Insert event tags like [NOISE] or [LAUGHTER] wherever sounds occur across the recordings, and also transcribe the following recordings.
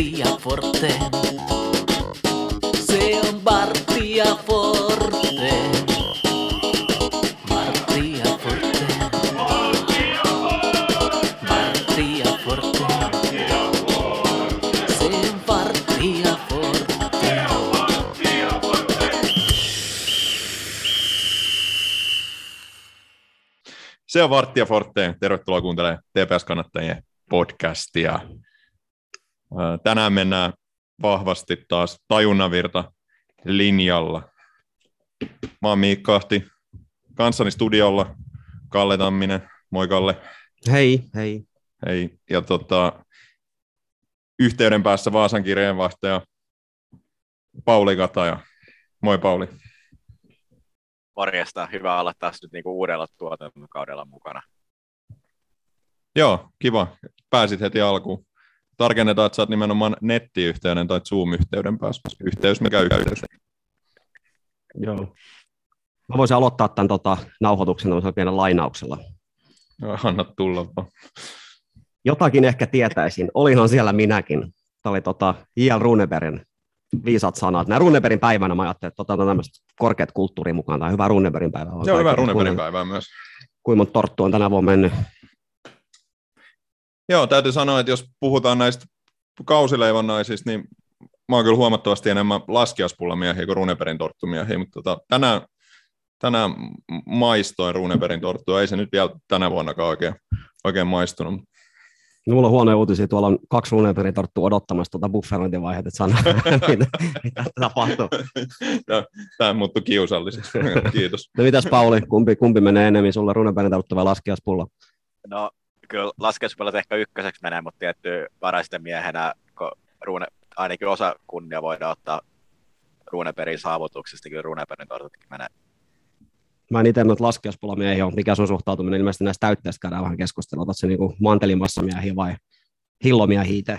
Bartia Forte. Se on Bartia Forte. Bartia Forte. Bartia Forte. Se on Bartia Forte. Se on Varttia Forte. Tervetuloa kuuntelemaan TPS-kannattajien podcastia. Ää, Tänään mennään vahvasti taas tajunnanvirta linjalla. Mä oon Miikka Ahti, kanssani studiolla Kalle Tamminen. Moi Kalle. Hei, hei. Hei. Ja tota, yhteyden päässä Vaasan kirjeenvaihtaja Pauli Kataja. Moi Pauli. Morjesta, hyvä olla taas nyt niinku uudella tuotantokaudella mukana. Joo, kiva. Pääsit heti alkuun. Tarkennetaan, että sä oot nimenomaan nettiyhteyden tai Zoom-yhteyden päässä. Yhteys, mikä yhteys. Joo. Mä voisin aloittaa tämän tota, nauhoituksen pienellä lainauksella. Joo, Anna tulla vaan. Jotakin ehkä tietäisin. Olihan siellä minäkin. Tämä oli tota, J.L. Runebergin viisat sanat. Näin Runebergin päivänä mä ajattelin, että otetaan tämmöistä korkeat kulttuuria mukaan. Tai hyvää Runebergin päivää. Se on hyvä Runebergin päivää myös. Kuinka monta torttua on tänä vuonna mennyt. Joo, täytyy sanoa, että jos puhutaan näistä kausileivonnaisista, niin mä oon kyllä huomattavasti enemmän laskiaspullamiehiä kuin Runebergin torttumiehiä, mutta tota, tänään, tänään maistoin Runebergin torttua. Ei se nyt vielä tänä vuonnakaan oikein, oikein maistunut. Mulla on huonoja uutisia. Tuolla on kaksi Runebergin torttua odottamassa tuota bufferointivaihetta, että sanoo, [LAUGHS] mitä, mitä tapahtuu. Tämä, muuttui kiusalliseksi. [LAUGHS] Kiitos. No mitäs Pauli, kumpi, kumpi menee enemmän, sulla Runebergin torttu vai laskiaspullo? No kyllä laskeuspelot ehkä ykköseksi menee, mutta tietty varaisten miehenä, kun Rune, ainakin osa kunnia voidaan ottaa Runeperin saavutuksesta, kyllä Runeperin tortutkin menee. Mä en itse noita laskiaspullamiehiä ole. Mikä sun suhtautuminen ilmeisesti näistä täytteistä käydään vähän keskustelua. Otatko se niinku mantelimassamiehiä vai hillomiehiä itse?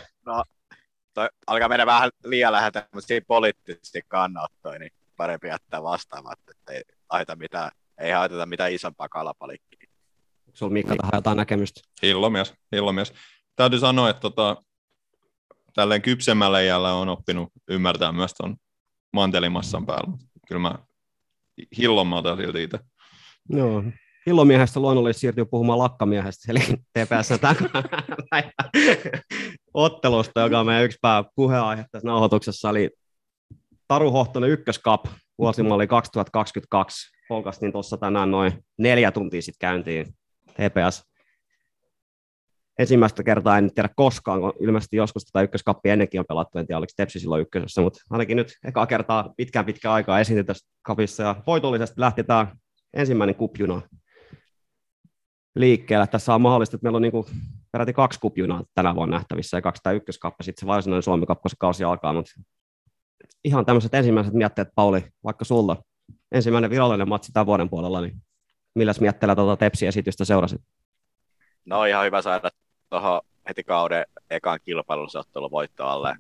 Toi alkaa mennä vähän liian läheltä tämmöisiä poliittisesti kannanottoja, niin parempi jättää vastaamatta, että ei haeta mitään, ei haiteta mitään isompaa kalapalikkiä. Onko sulla Miikka tähän jotain näkemystä? Hillomies, hillomies. Täytyy sanoa, että tota, tälleen kypsemmällä iällä on oppinut ymmärtää myös tuon mantelimassan päällä. Kyllä mä hillommalta silti itse. Joo. Hillomiehestä luonnollisesti siirtyy puhumaan lakkamiehestä, eli [LAUGHS] TPS ottelusta, joka on meidän yksi pääpuheenaihe tässä nauhoituksessa, eli Taru Hohtonen ykköskap vuosimalli 2022. Polkastiin tuossa tänään noin neljä tuntia sitten käyntiin TPS. Ensimmäistä kertaa en tiedä koskaan, kun ilmeisesti joskus tätä ykköskappia ennenkin on pelattu, en tiedä oliko Tepsi silloin ykkösessä, mutta ainakin nyt ekaa kertaa pitkään pitkään aikaa esiintyi tässä kapissa ja voitollisesti lähti tämä ensimmäinen kupjuna liikkeelle. Tässä on mahdollista, että meillä on niin kuin peräti kaksi kupjunaa tänä vuonna nähtävissä ja kaksi tämä ykköskappa, sitten se varsinainen se kausi alkaa, mutta ihan tämmöiset ensimmäiset mietteet, Pauli, vaikka sulla ensimmäinen virallinen matsi tämän vuoden puolella, niin milläs mietteellä tuota Tepsi-esitystä seurasit? No ihan hyvä saada tuohon heti kauden ekan kilpailusottelun voitto alle,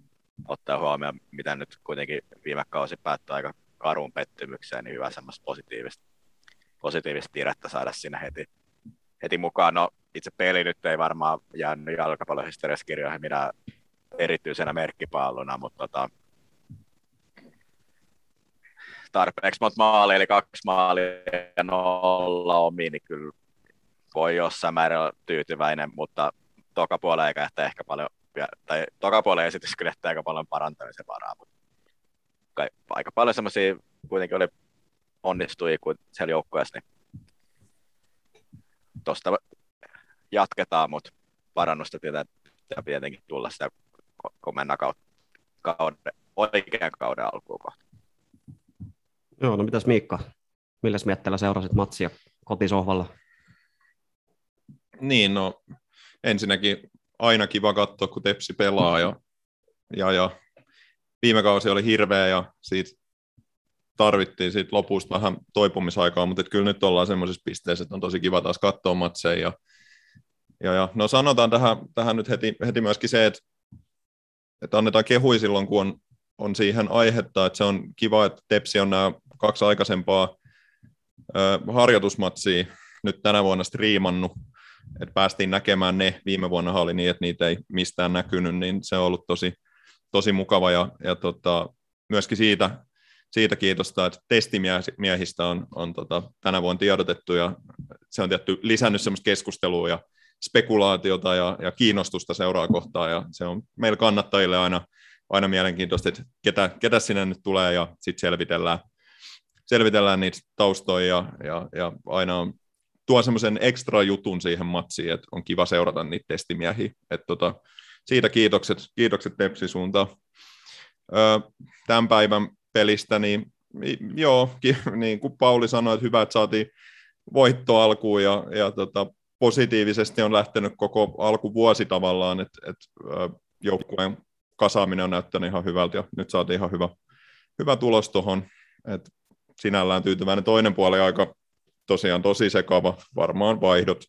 ottaa huomioon, mitä nyt kuitenkin viime kausi päättyi aika karun pettymykseen, niin hyvä semmoista positiivista, positiivista tiedettä saada sinne heti, heti mukaan. No itse peli nyt ei varmaan jäänyt jalkapallohistoriassa kirjoihin minä erityisenä merkkipallona, mutta tota, tarpeeksi monta maalia, eli kaksi maalia ja nolla omiin, niin kyllä voi jossain määrin olla tyytyväinen, mutta toka puolen eikä ehkä, ehkä paljon, tai toka puolen esitys kyllä jättää aika paljon parantamisen varaa, mutta kai, aika paljon semmoisia kuitenkin oli onnistui kuin siellä joukkueessa, niin tuosta jatketaan, mutta parannusta pitää pitää tietenkin tulla sitä, kun- mennään kauden, oikean kauden alkuun kohta. Joo, no mitäs Miikka? Milläs mietteellä seurasit matsia kotisohvalla? Niin, no ensinnäkin aina kiva katsoa, kun Tepsi pelaa ja, ja, ja viime kausi oli hirveä ja siitä tarvittiin siitä lopusta vähän toipumisaikaa, mutta kyllä nyt ollaan semmoisessa pisteessä, että on tosi kiva taas katsoa matseja. Ja, ja, ja, no sanotaan tähän, tähän nyt heti, heti myöskin se, että, että annetaan kehui silloin, kun on, on siihen aihetta, että se on kiva, että Tepsi on nämä kaksi aikaisempaa harjoitusmatsia nyt tänä vuonna striimannut, että päästiin näkemään ne, viime vuonna oli niin, että niitä ei mistään näkynyt, niin se on ollut tosi, tosi mukava ja, ja tota, myöskin siitä, siitä kiitosta, että testimiehistä on, on tota, tänä vuonna tiedotettu ja se on tietty lisännyt semmoista keskustelua ja spekulaatiota ja, ja kiinnostusta seuraa kohtaa ja se on meillä kannattajille aina, aina mielenkiintoista, että ketä, ketä sinne nyt tulee ja sitten selvitellään, selvitellään niitä taustoja ja, ja, ja aina on, tuo semmoisen ekstra jutun siihen matsiin, että on kiva seurata niitä testimiehiä. Et tota, siitä kiitokset, kiitokset Tepsi suuntaan. Öö, tämän päivän pelistä, niin joo, niin kuin Pauli sanoi, että hyvä, että saatiin voitto alkuun ja, ja tota, positiivisesti on lähtenyt koko alkuvuosi tavallaan, että, että joukkueen kasaaminen on näyttänyt ihan hyvältä ja nyt saatiin ihan hyvä, hyvä tulos tuohon. Sinällään tyytyväinen toinen puoli aika tosiaan tosi sekava, varmaan vaihdot,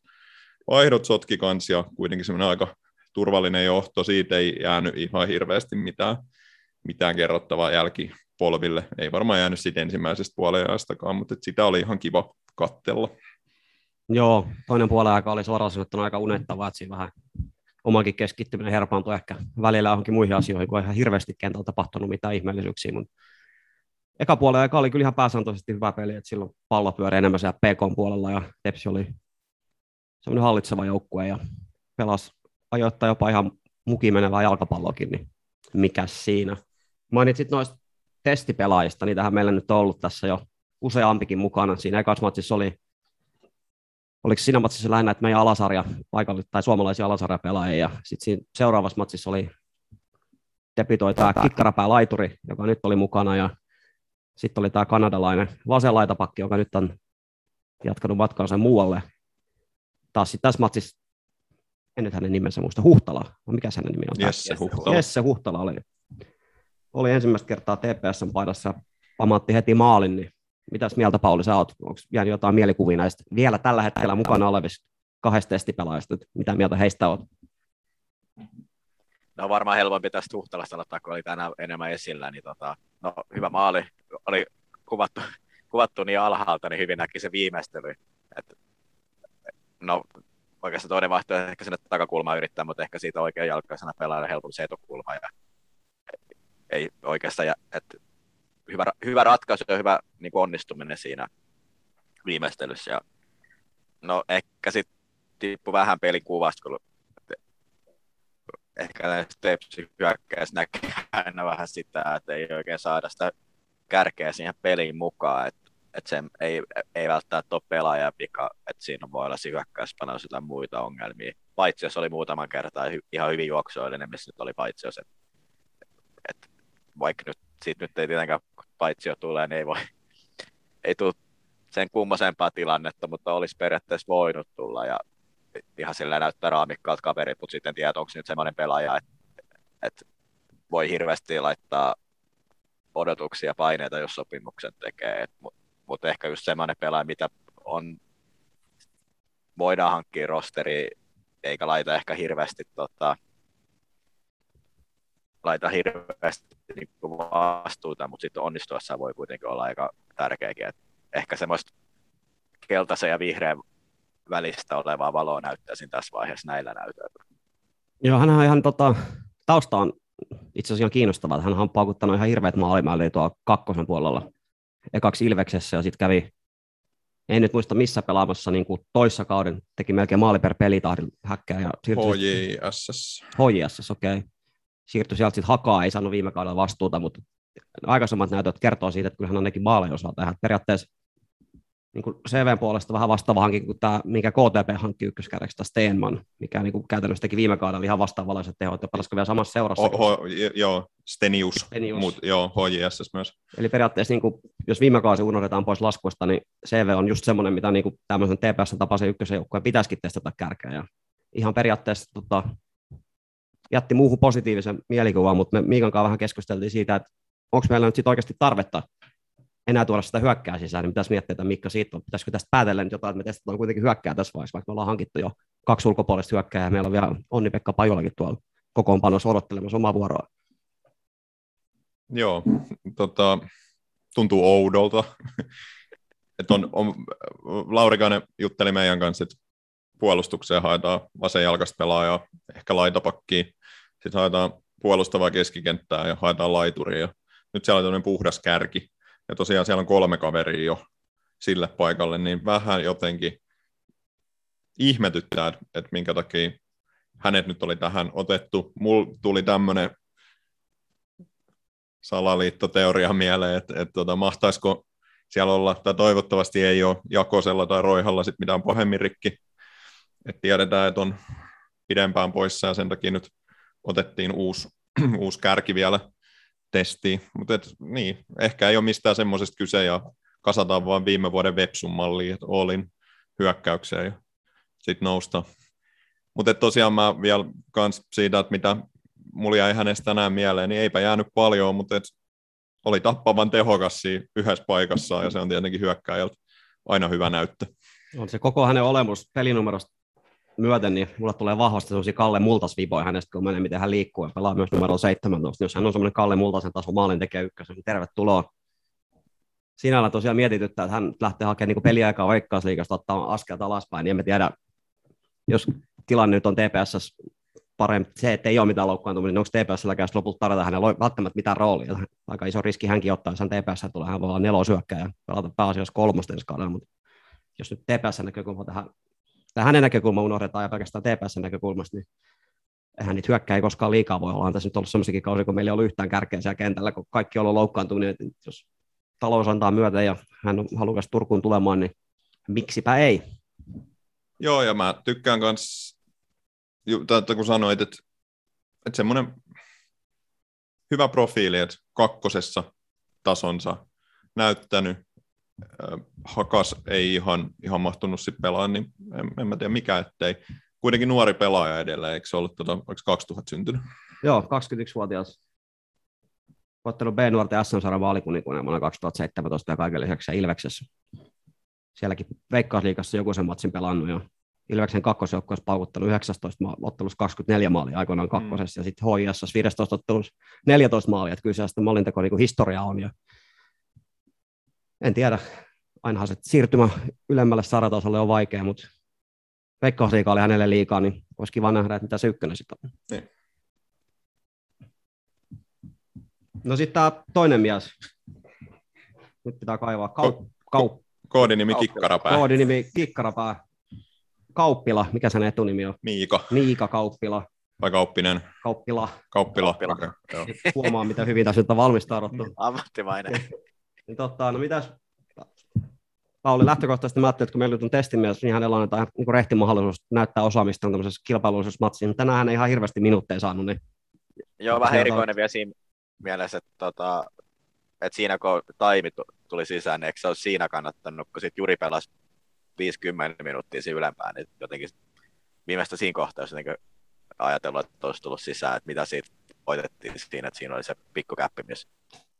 vaihdot sotki kans ja kuitenkin semmoinen aika turvallinen johto, siitä ei jäänyt ihan hirveästi mitään, mitään kerrottavaa jälkipolville. Ei varmaan jäänyt siitä ensimmäisestä puolenajastakaan, mutta sitä oli ihan kiva kattella. Joo, toinen puolen aika oli suoraan sanottuna aika unettavaa, että siinä vähän omakin keskittyminen herpaantui ehkä välillä johonkin muihin asioihin, kun ei ihan hirveästi kentällä tapahtunut mitään ihmeellisyyksiä, mutta eka puolen aika oli kyllä ihan pääsääntöisesti hyvä peli, että silloin pallo pyöri enemmän siellä PK puolella ja Tepsi oli semmoinen hallitseva joukkue ja pelasi ajoittaa jopa ihan mukiin menevää jalkapallokin, niin mikä siinä. Mainitsit noista testipelaajista, niitähän meillä nyt on ollut tässä jo useampikin mukana. Siinä ekassa matsissa oli, oliko siinä matsissa lähinnä, että meidän alasarja, paikalle, tai suomalaisia alasarjapelaajia, ja sitten siinä seuraavassa matsissa oli debitoi tämä kikkarapää laituri, joka nyt oli mukana, ja sitten oli tämä kanadalainen vasenlaitapakki, joka nyt on jatkanut matkaansa muualle. Taas sitten tässä matsissa, en nyt hänen nimensä muista, Huhtala, no mikä hänen nimi on? Jesse Huhtala. Jesse Huhtala oli, oli ensimmäistä kertaa TPSn paidassa, pamatti heti maalin, niin Mitäs mieltä Pauli sä oot? Onko jäänyt jotain mielikuvia näistä vielä tällä hetkellä mukana olevista kahdesta testipelaajista? Mitä mieltä heistä oot? No varmaan helpompi tästä Huhtalasta aloittaa, kun oli tänään enemmän esillä. Niin tota, no, hyvä maali. Oli kuvattu, kuvattu niin alhaalta, niin hyvin näki se viimeistely. Et, no, oikeastaan toinen vaihtoehto ehkä sinne takakulmaan yrittää, mutta ehkä siitä oikein jalkaisena pelaajalle helpompi se etukulma. Ja ei oikeastaan, että hyvä, hyvä ratkaisu ja hyvä niin kuin onnistuminen siinä viimeistelyssä. Ja, no ehkä sitten tippu vähän pelikuvasta, kun ehkä näistä Tepsi hyökkäys näkee aina vähän sitä, että ei oikein saada sitä kärkeä siihen peliin mukaan, että että se ei, ei välttämättä ole pelaaja pika, että siinä voi olla hyökkäyspanossa jotain muita ongelmia. Paitsi jos oli muutaman kertaa ihan hyvin juoksuillinen, missä nyt oli paitsi jos, että, että vaikka nyt siitä nyt ei tietenkään paitsi jo tulee, niin ei voi, ei tule sen kummosempaa tilannetta, mutta olisi periaatteessa voinut tulla ja ihan sillä näyttää raamikkaalta kaverit, mutta sitten tiedä, onko nyt semmoinen pelaaja, että, että voi hirveästi laittaa odotuksia ja paineita, jos sopimuksen tekee, mutta mut ehkä just semmoinen pelaaja, mitä on, voidaan hankkia rosteri, eikä laita ehkä hirveästi tota, laita hirveästi niin vastuuta, mutta sitten onnistuessa voi kuitenkin olla aika tärkeäkin. Et ehkä semmoista keltaisen ja vihreän välistä olevaa valoa näyttäisin tässä vaiheessa näillä näytöillä. Joo, hän on ihan tota, tausta on itse asiassa kiinnostavaa. Hän on paukuttanut ihan hirveät maalimääriä tuolla kakkosen puolella. Ekaksi Ilveksessä ja sitten kävi, en nyt muista missä pelaamassa, niin kuin toissa kauden teki melkein maali per pelitahdin häkkää. Ja HJSS. HJSS, okei. Okay siirtyi sieltä sitten hakaa, ei saanut viime kaudella vastuuta, mutta aikaisemmat näytöt kertoo siitä, että kyllähän on nekin maaleja osaa tehdä. Periaatteessa niin kuin CVn puolesta vähän vastaava hankin kuin tämä, minkä KTP hankki ykköskärjeksi, tämä Steenman, mikä niin kuin käytännössä teki viime kaudella ihan vastaavanlaiset tehot, ja pelasiko vielä samassa seurassa. Oh, ho, joo, Stenius, Stenius. Mut, joo, HJSS myös. Eli periaatteessa, niin kuin, jos viime kausi unohdetaan pois laskuista, niin CV on just semmoinen, mitä niin kuin tämmöisen TPS-tapaisen ykkösen joukkueen pitäisikin testata kärkeä, ja ihan periaatteessa tota, jätti muuhun positiivisen mielikuvan, mutta me Miikan kanssa vähän keskusteltiin siitä, että onko meillä nyt sitten oikeasti tarvetta enää tuoda sitä hyökkää sisään, niin pitäisi miettiä, että Mikko siitä on, pitäisikö tästä päätellä nyt jotain, että me testataan kuitenkin hyökkää tässä vaiheessa, vaikka me ollaan hankittu jo kaksi ulkopuolista hyökkää ja meillä on vielä Onni-Pekka Pajolakin tuolla kokoonpanossa odottelemassa omaa vuoroa. Joo, tota, tuntuu oudolta. [LAUGHS] että on, on, Laurikainen jutteli meidän kanssa, että puolustukseen haetaan vasenjalkaista pelaajaa, ehkä laitapakkiin, sitten haetaan puolustavaa keskikenttää ja haetaan laituria. Nyt siellä on tämmöinen puhdas kärki. Ja tosiaan siellä on kolme kaveria jo sille paikalle, niin vähän jotenkin ihmetyttää, että minkä takia hänet nyt oli tähän otettu. Mulla tuli tämmöinen salaliittoteoria mieleen, että, että tota, mahtaisiko siellä olla, tai toivottavasti ei ole Jakosella tai Roihalla sit mitään pahemmin rikki. Et tiedetään, että on pidempään poissa ja sen takia nyt otettiin uusi, [CLEARS THROAT] uusi kärki vielä testiin. Mutta niin, ehkä ei ole mistään semmoisesta kyse ja kasataan vain viime vuoden Vepsun malliin, että olin hyökkäykseen ja sitten nousta. Mutta tosiaan mä vielä kans siitä, että mitä mulla jäi hänestä tänään mieleen, niin eipä jäänyt paljon, mutta et oli tappavan tehokas siinä yhdessä paikassa ja se on tietenkin hyökkäjältä aina hyvä näyttö. On se koko hänen olemus pelinumerosta myöten, niin mulle tulee vahvasti sellaisia Kalle Multas-viboja hänestä, kun menee, miten hän liikkuu ja pelaa myös numero 17. Jos hän on semmoinen Kalle Multasen taso maalin tekee ykkösen, niin tervetuloa. Sinällä tosiaan mietityttää, että hän lähtee hakemaan niin peliaikaa Veikkausliigasta ottaa askelta alaspäin, niin emme tiedä, jos tilanne nyt on TPS parempi, se, että ei ole mitään loukkaantumista, niin onko TPSllä lopulta tarjota hänelle välttämättä mitään roolia. Aika iso riski hänkin ottaa, jos hän TPS tulee, hän voi olla nelosyökkäjä ja pelata pääasiassa kolmosta ensi mutta jos nyt TPS näkökulma tähän, tai hänen näkökulma unohdetaan ja pelkästään TPS näkökulmasta, niin eihän niitä hyökkää ei koskaan liikaa voi olla. On tässä nyt ollut sellaisikin kausi, kun meillä ei ollut yhtään kärkeä siellä kentällä, kun kaikki on ollut loukkaantuminen. Jos talous antaa myötä ja hän on halukas Turkuun tulemaan, niin miksipä ei. Joo, ja mä tykkään myös, kun sanoit, että, että semmoinen hyvä profiili, että kakkosessa tasonsa näyttänyt, Hakas ei ihan, ihan mahtunut sitten pelaa, niin en, en mä tiedä mikä ettei. Kuitenkin nuori pelaaja edelleen, eikö se ollut, tuota, oliko 2000 syntynyt? Joo, 21-vuotias. Ottanut B-nuorten SM-sarjan vaalikuninkuinen vuonna 2017 ja kaiken lisäksi Ilveksessä sielläkin Veikkausliikassa joku sen matsin pelannut jo. Ilveksen kakkosjoukkueessa paukuttanut 19 ma- ottelussa 24 maalia aikoinaan kakkosessa, mm. ja sitten HIS 15 ottelussa 14 maalia, että kyllä se sitten niin historia on. Ja en tiedä, ainahan se siirtymä ylemmälle sarjatasolle on vaikea, mutta Veikkausliika oli hänelle liikaa, niin olisi kiva nähdä, että mitä se ykkönen sitten on. Niin. No sitten tämä toinen mies. Nyt pitää kaivaa kau- kau- Koodinimi Kikkarapää. Koodinimi Kikkarapää. Kauppila, mikä sen etunimi on? Miika. Miika Kauppila. Vai Kauppinen? Kauppila. Kauppila. Kauppila. Okay, joo. Huomaa, mitä hyvin tässä on valmistauduttu. Ammattimainen. [LAUGHS] niin totta, no mitäs Pauli, lähtökohtaisesti mä ajattelin, että kun meillä on testimies, niin hänellä on jotain niin rehti mahdollisuus näyttää osaamista tämmöisessä kilpailullisessa matsissa, mutta tänään hän ei ihan hirveästi minuutteja saanut. Niin... Joo, vähän erikoinen vielä siinä mielessä, että, tota, että siinä kun Taimi tuli sisään, niin eikö se ole siinä kannattanut, kun sitten Juri pelasi 50 minuuttia siinä ylempään, niin jotenkin viimeistä siinä kohtaa jos niin ajatellut, että olisi tullut sisään, että mitä siitä voitettiin siinä, että siinä oli se pikkukäppi, missä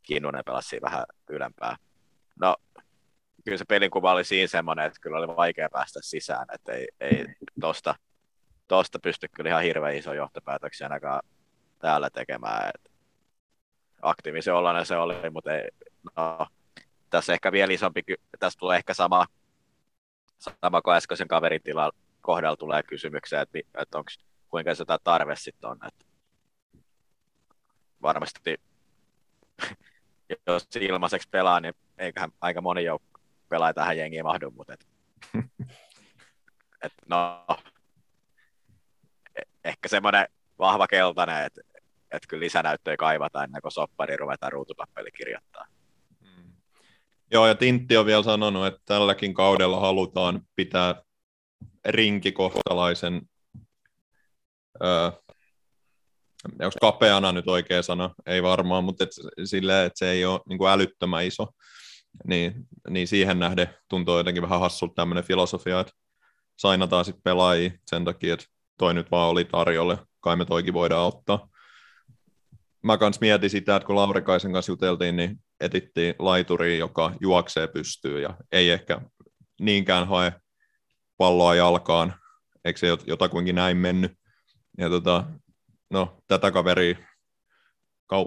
Kinnunen pelasi vähän ylempää. No, kyllä se pelinkuva oli siinä semmoinen, että kyllä oli vaikea päästä sisään, että ei, ei tosta, tosta pysty kyllä ihan hirveän iso johtopäätöksiä ainakaan täällä tekemään. Et aktiivisen ollainen se oli, mutta ei, no, tässä ehkä vielä isompi, tässä tulee ehkä sama, sama kuin äskeisen kaverin tilalla kohdalla tulee kysymyksiä, että, että onko, kuinka se tarve sitten on. Että varmasti jos ilmaiseksi pelaa, niin eiköhän aika moni joukko pelaa tähän jengiin mahdu, mutta et, [LAUGHS] et, no, e- ehkä semmoinen vahva keltainen, että et kyllä lisänäyttöjä kaivataan ennen kuin soppari ruvetaan ruutupappeli kirjoittaa. Mm. Joo, ja Tintti on vielä sanonut, että tälläkin kaudella halutaan pitää rinkikohtalaisen, öö, onko kapeana nyt oikea sana, ei varmaan, mutta et silleen, että se ei ole niin kuin älyttömän iso, niin, niin siihen nähden tuntuu jotenkin vähän hassulta tämmöinen filosofia, että sainataan sitten pelaajia sen takia, että toi nyt vaan oli tarjolle, kai me toikin voidaan ottaa. Mä kans mietin sitä, että kun Laurikaisen kanssa juteltiin, niin etittiin laituriin, joka juoksee pystyy ja ei ehkä niinkään hae palloa jalkaan, eikö se jotakuinkin näin mennyt. Ja tota, no, tätä kaveria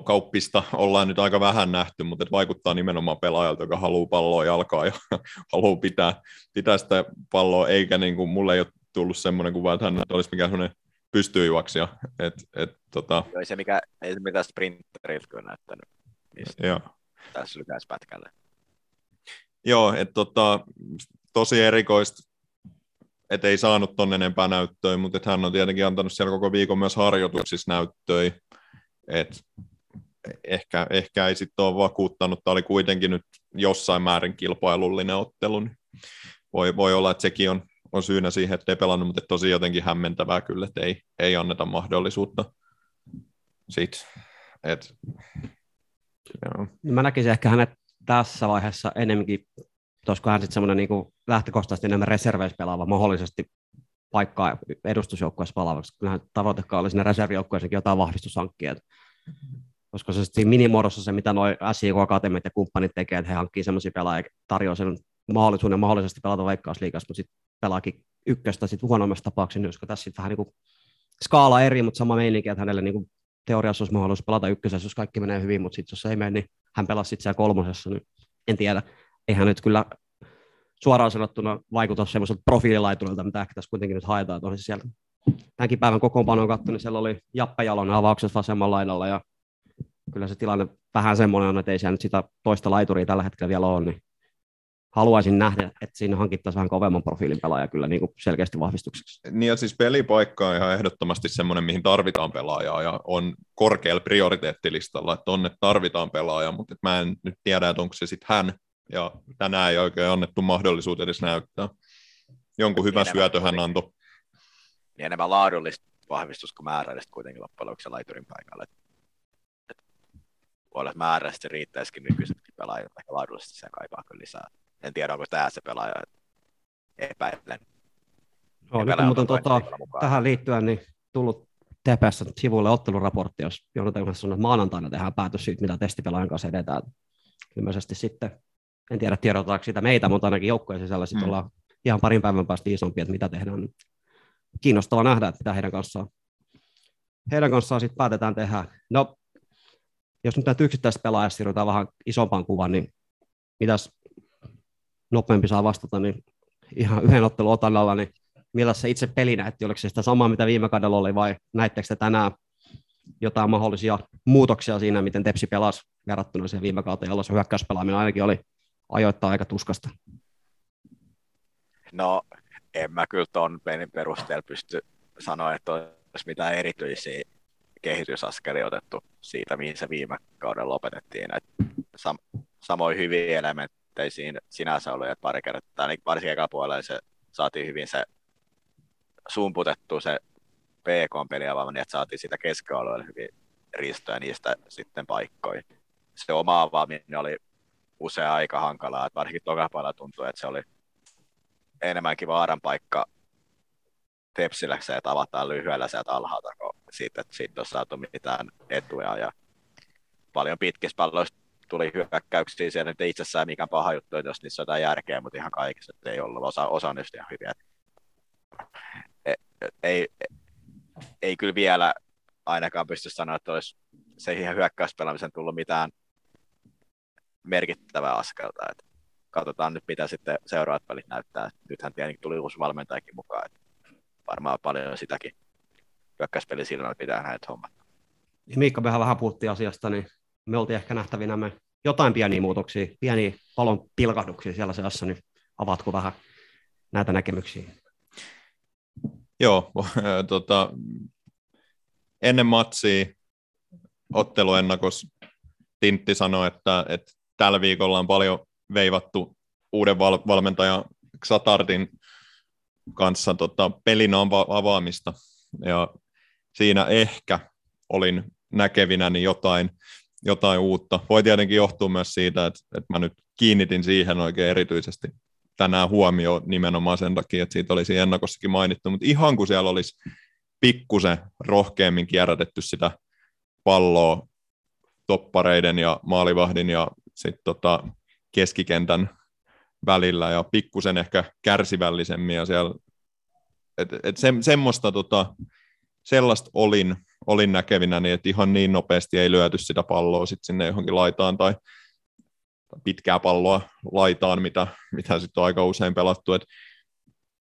kauppista ollaan nyt aika vähän nähty, mutta vaikuttaa nimenomaan pelaajalta, joka haluaa palloa jalkaa ja [LAUGHS] haluaa pitää, pitää sitä palloa, eikä niin kuin, mulle ei ole tullut semmoinen kuva, että hän olisi mikään semmoinen pystyy juoksia. Et, et, tota, Ei se, mikä, ei se mitään sprinteriltä kyllä näyttänyt joo. tässä lykäispätkällä. Joo, että tota, tosi erikoista, että ei saanut ton enempää näyttöä, mutta et hän on tietenkin antanut siellä koko viikon myös harjoituksissa näyttöä, että ehkä, ehkä ei sitten ole vakuuttanut, tämä oli kuitenkin nyt jossain määrin kilpailullinen ottelu, niin voi, voi olla, että sekin on, on syynä siihen, että ei pelannut, mutta tosi jotenkin hämmentävää kyllä, että ei, ei anneta mahdollisuutta sit, et, joo. Mä näkisin ehkä hänet tässä vaiheessa enemmänkin, olisiko hän sitten semmoinen niin lähtökohtaisesti enemmän reserveissä pelaava, mahdollisesti paikkaa edustusjoukkueessa palaavaksi. Kyllähän tavoitekaan oli sinne reservijoukkueeseenkin jotain vahvistushankkia. Koska se sitten minimuodossa se, mitä noin SIK Akatemiat ja kumppanit tekee, että he hankkii semmoisia pelaajia, tarjoaa sen mahdollisuuden mahdollisesti pelata veikkausliigassa, mutta sitten pelaakin ykköstä sitten huonommassa tapauksessa, niin olisiko tässä sitten vähän niin kuin skaala eri, mutta sama meininki, että hänelle niin kuin teoriassa olisi mahdollisuus pelata ykkösessä, jos kaikki menee hyvin, mutta sitten jos ei mene, niin hän pelasi sitten siellä kolmosessa, niin en tiedä. Eihän nyt kyllä suoraan sanottuna vaikuta semmoiselta profiililaiturilta, mitä ehkä tässä kuitenkin nyt haetaan. Että siellä tämänkin päivän kokoonpanon katsoin, niin siellä oli Jappe Jalonen avauksessa vasemmalla laidalla ja kyllä se tilanne vähän semmoinen on, että ei siellä nyt sitä toista laituria tällä hetkellä vielä ole, niin haluaisin nähdä, että siinä hankittaisiin vähän kovemman profiilin pelaaja kyllä niin kuin selkeästi vahvistukseksi. Niin ja siis pelipaikka on ihan ehdottomasti semmoinen, mihin tarvitaan pelaajaa ja on korkealla prioriteettilistalla, että on, että tarvitaan pelaajaa, mutta mä en nyt tiedä, että onko se sitten hän ja tänään ei oikein annettu mahdollisuus edes näyttää. Jonkun hyvä Enemmän syötö hän antoi. Niin enemmän laadullista vahvistus kuin määrällistä kuitenkin loppujen lopuksi laiturin et, voi olla, että määrällisesti riittäisikin nykyisetkin pelaajat, ehkä laadullisesti sen kaipaa kyllä lisää. En tiedä, onko tämä se pelaaja, epäilen. Joo, nyt on muuten onko tota, tähän liittyen niin tullut TPS sivuille otteluraportti, jos kanssa sanoo, että maanantaina tehdään päätös siitä, mitä testipelaajan kanssa edetään. Ilmeisesti sitten, en tiedä tiedotetaanko sitä meitä, mutta ainakin joukkojen sisällä sitten Mm. ollaan ihan parin päivän päästä isompia, että mitä tehdään. Kiinnostava nähdä, että mitä heidän kanssaan, heidän kanssaan sitten päätetään tehdä. No, jos nyt näitä yksittäistä pelaajasta siirrytään vähän isompaan kuvaan, niin mitäs nopeampi saa vastata, niin ihan yhden ottelun otannalla, niin millä se itse peli näytti? Oliko se sitä samaa, mitä viime kaudella oli, vai näittekö te tänään jotain mahdollisia muutoksia siinä, miten Tepsi pelasi verrattuna siihen viime kauteen, jolloin se hyökkäyspelaaminen ainakin oli ajoittaa aika tuskasta. No, en mä kyllä ton pelin perusteella pysty sanoa, että olisi mitään erityisiä kehitysaskelia otettu siitä, mihin se viime kaudella lopetettiin. Et sam- samoin hyviä elementtejä siinä sinänsä oli, että pari kertaa, niin varsinkin eka puolella se saatiin hyvin se sumputettu se PK-peliavaama, niin että saatiin sitä keskialueelle hyvin ristoja niistä sitten paikkoja. Se oma avaaminen oli usein aika hankalaa, että varsinkin toka puolella tuntui, että se oli enemmänkin vaaran paikka Tepsillä se, että avataan lyhyellä sieltä alhaalta, kun siitä, että siitä on saatu mitään etuja. Ja paljon pitkissä palloissa tuli hyökkäyksiä siellä, nyt itsessään mikään paha juttu, jos niissä on jotain järkeä, mutta ihan kaikissa ei ollut. Osa, osa on just ihan hyviä. Ei, ei, ei kyllä vielä ainakaan pysty sanoa, että olisi se ihan hyökkäyspelaamisen tullut mitään merkittävää askelta. Että katsotaan nyt, mitä sitten seuraavat välit näyttää. Nythän tietenkin tuli uusi valmentajakin mukaan. Että varmaan paljon sitäkin hyökkäyspelin silmällä pitää näitä hommat. Ja Miikka, mehän vähän puhuttiin asiasta, niin me oltiin ehkä nähtävinä me jotain pieniä muutoksia, pieniä palon pilkahduksia siellä seassa, niin avaatko vähän näitä näkemyksiä? Joo, [LAUGHS] tota, ennen matsia otteluennakos Tintti sanoi, että, että tällä viikolla on paljon veivattu uuden val- valmentajan Xatardin kanssa tota, pelin ava- avaamista. Ja siinä ehkä olin näkevinäni jotain, jotain uutta. Voi tietenkin johtua myös siitä, että, että mä nyt kiinnitin siihen oikein erityisesti tänään huomioon nimenomaan sen takia, että siitä olisi ennakossakin mainittu, mutta ihan kun siellä olisi pikkusen rohkeammin kierrätetty sitä palloa toppareiden ja maalivahdin ja sitten tota keskikentän välillä ja pikkusen ehkä kärsivällisemmin ja siellä, et, et se, semmoista tota, sellaista olin, olin näkevinä, niin että ihan niin nopeasti ei lyöty sitä palloa sit sinne johonkin laitaan tai pitkää palloa laitaan, mitä, mitä sitten on aika usein pelattu. Et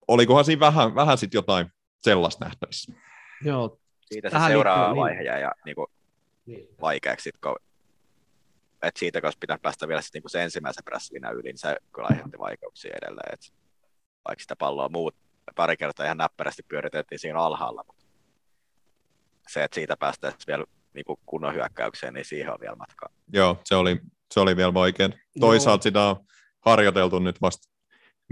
olikohan siinä vähän, vähän sit jotain sellaista nähtävissä? Joo, siitä se Tähän seuraava liittyy, niin. vaihe jäi ja niin kuin, Niin. vaikeaksi, sit, kun, et siitä, kun pitää päästä vielä sit, niin kuin se ensimmäisen prässinä yli, niin se kyllä aiheutti vaikeuksia edelleen. Et, vaikka sitä palloa muut pari kertaa ihan näppärästi pyöritettiin siinä alhaalla, mutta se, että siitä päästäisiin vielä niin kuin kunnon hyökkäykseen, niin siihen on vielä matkaa. Joo, se oli, se oli vielä vaikea. Toisaalta sitä on harjoiteltu nyt vasta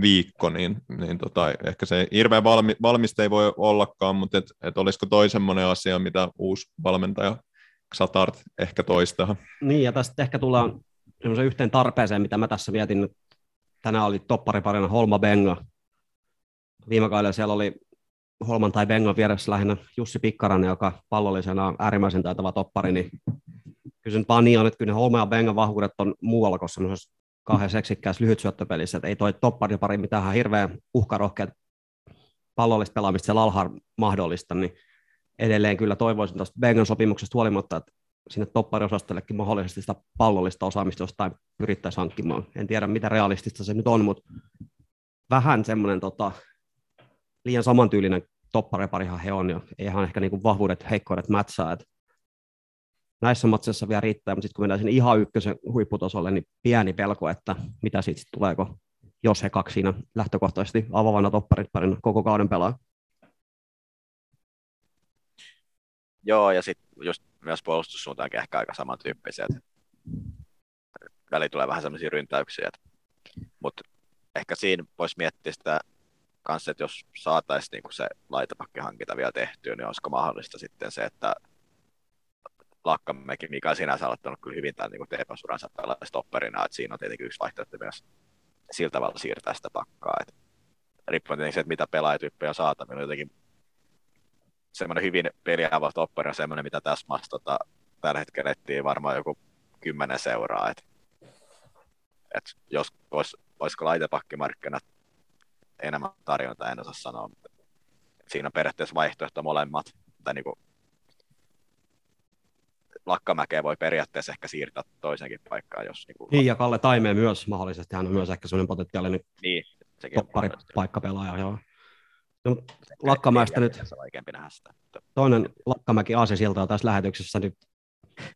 viikko, niin, niin tota, ehkä se hirveän valmi, valmista ei voi ollakaan, mutta et, et olisiko toi semmoinen asia, mitä uusi valmentaja Xatart ehkä toistaa. Niin, ja tästä ehkä tullaan yhteen tarpeeseen, mitä mä tässä vietin. Tänään oli toppariparina Holma Benga. Viime kaudella siellä oli Holman tai Bengan vieressä lähinnä Jussi Pikkarainen, joka pallollisena on äärimmäisen taitava toppari, niin nyt vaan niin on, että kyllä ne Holma ja Bengan vahvuudet on muualla kuin semmoisessa kahden seksikkäässä lyhyt syöttöpelissä, että ei toi topparipari mitään hirveän uhkarohkeat pallollista pelaamista siellä alhaalla mahdollista, niin edelleen kyllä toivoisin tuosta Bengan sopimuksesta huolimatta, että sinne toppariosastoillekin mahdollisesti sitä pallollista osaamista jostain pyrittäisiin hankkimaan. En tiedä, mitä realistista se nyt on, mutta vähän semmoinen tota, liian samantyylinen toppariparihan he on, ja eihän ehkä niinku vahvuudet, heikkoudet mätsää. Et näissä matseissa vielä riittää, mutta sitten kun mennään sinne ihan ykkösen huipputasolle, niin pieni pelko, että mitä siitä sit tuleeko, jos he kaksi siinä lähtökohtaisesti avavana topparit parina koko kauden pelaa. Joo, ja sitten just myös puolustussuuntaankin ehkä aika samantyyppisiä. Väli tulee vähän sellaisia ryntäyksiä. Mutta ehkä siinä voisi miettiä sitä kanssa, että jos saataisiin niinku se laitapakkihankinta vielä tehtyä, niin olisiko mahdollista sitten se, että Lakkamäki, mikä on sinänsä aloittanut kyllä hyvin tämän niin TPS-uransa stopperina, että siinä on tietenkin yksi vaihtoehto myös sillä tavalla siirtää sitä pakkaa. Et riippuen tietenkin se, että mitä pelaajatyyppejä on saatavilla, jotenkin semmoinen hyvin peliävä toppari on semmoinen, mitä tässä maassa tota, tällä hetkellä etsii varmaan joku kymmenen seuraa. Et, et jos olis, olisiko laitepakkimarkkinat enemmän tarjontaa, en osaa sanoa. Mutta siinä on periaatteessa vaihtoehto molemmat. Tai niin kuin, Lakkamäkeä voi periaatteessa ehkä siirtää toisenkin paikkaan, jos... Niin, kuin, Niin, ja Kalle Taimee myös mahdollisesti, hän on myös ehkä semmoinen potentiaalinen niin toppari paikkapelaaja, joo. No, Lakkamäestä nyt sitä. Toinen Lakkamäki Aasisilta on tässä lähetyksessä. Nyt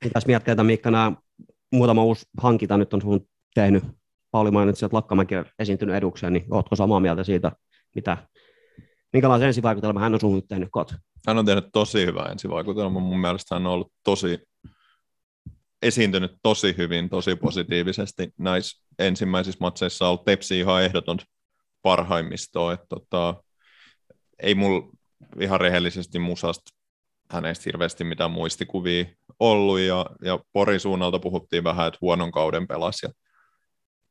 mitäs miettiä, että Miikka nämä muutama uusi hankinta nyt on sun tehnyt. Pauli mainitsi, että Lakkamäki on esiintynyt edukseen, niin ootko samaa mieltä siitä, mitä, minkälaisen ensivaikutelman hän on sun nyt tehnyt kot? Hän on tehnyt tosi hyvää ensivaikutelmaa. Mun mielestä hän on ollut tosi esiintynyt tosi hyvin, tosi positiivisesti näissä ensimmäisissä matseissa on ollut Tepsi ihan ehdoton parhaimmistoa. Että tota, ei mulla ihan rehellisesti musasta hänestä hirveästi mitään muistikuvia ollut, ja, ja Porin suunnalta puhuttiin vähän, että huonon kauden pelasi. Ja,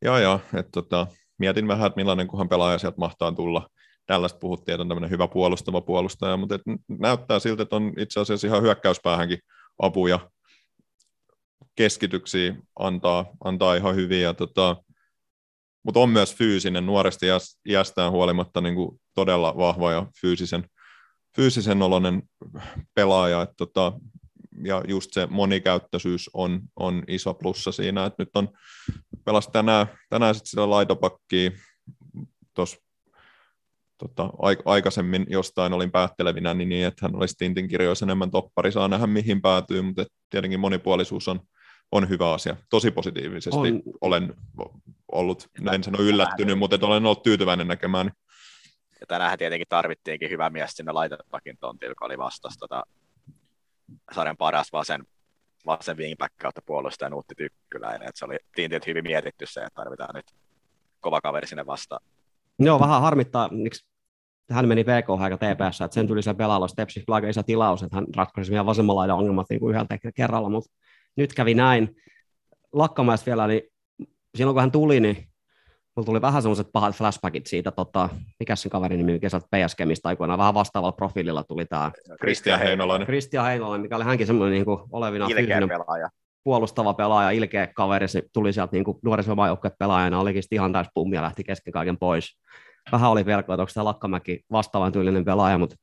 ja, ja että tota, mietin vähän, että millainen kunhan pelaaja sieltä mahtaa tulla. Tällaista puhuttiin, että on tämmöinen hyvä puolustava puolustaja, mutta et näyttää siltä, että on itse asiassa ihan hyökkäyspäähänkin apuja keskityksiä antaa, antaa ihan hyvin. Ja tota, mutta on myös fyysinen, nuoresta iäs- iästään huolimatta niin kuin todella vahva ja fyysisen, fyysisen oloinen pelaaja. Et tota, ja just se monikäyttöisyys on, on iso plussa siinä, että nyt on pelas tänään, tänään sit sitä laitopakkia tuossa tota, aikaisemmin jostain olin päättelevinä, niin, niin että hän olisi Tintin kirjoissa enemmän toppari, saa nähdä mihin päätyy, mutta tietenkin monipuolisuus on, on hyvä asia. Tosi positiivisesti On. olen ollut, näin sano yllättynyt, mutta olen ollut tyytyväinen näkemään. Ja tänään tietenkin tarvittiinkin hyvä mies sinne laitepakin tontille, joka oli vastas tota, sarjan paras vasen, vasen wingback kautta puolustaja Nuutti Tykkyläinen. Et se oli tiintit hyvin mietitty se, että tarvitaan nyt kova kaveri sinne vastaan. Joo, vähän harmittaa, miksi hän meni VK aika TPS, että sen tuli se pelaalla Stepsi aika iso tilaus, että hän ratkaisi vielä vasemmalla ongelmat niin kuin yhdeltä kerralla, mutta nyt kävi näin. Lakkamäessä vielä, niin silloin kun hän tuli, niin mulla tuli vähän semmoiset pahat flashbackit siitä, tota, mikä sen kaverin nimi kesältä PS-kemistä aikoinaan, vähän vastaavalla profiililla tuli tämä Kristian Heinolainen. Kristian Heinolainen, mikä oli hänkin semmoinen niin kuin olevina Ilkeä pelaaja. puolustava pelaaja, ilkeä kaveri, se tuli sieltä niin nuorisomaajoukkueen pelaajana, olikin sitten ihan täys pummi ja lähti kesken kaiken pois. Vähän oli pelkoa, että onko tämä Lakkamäki vastaavan tyylinen pelaaja, mutta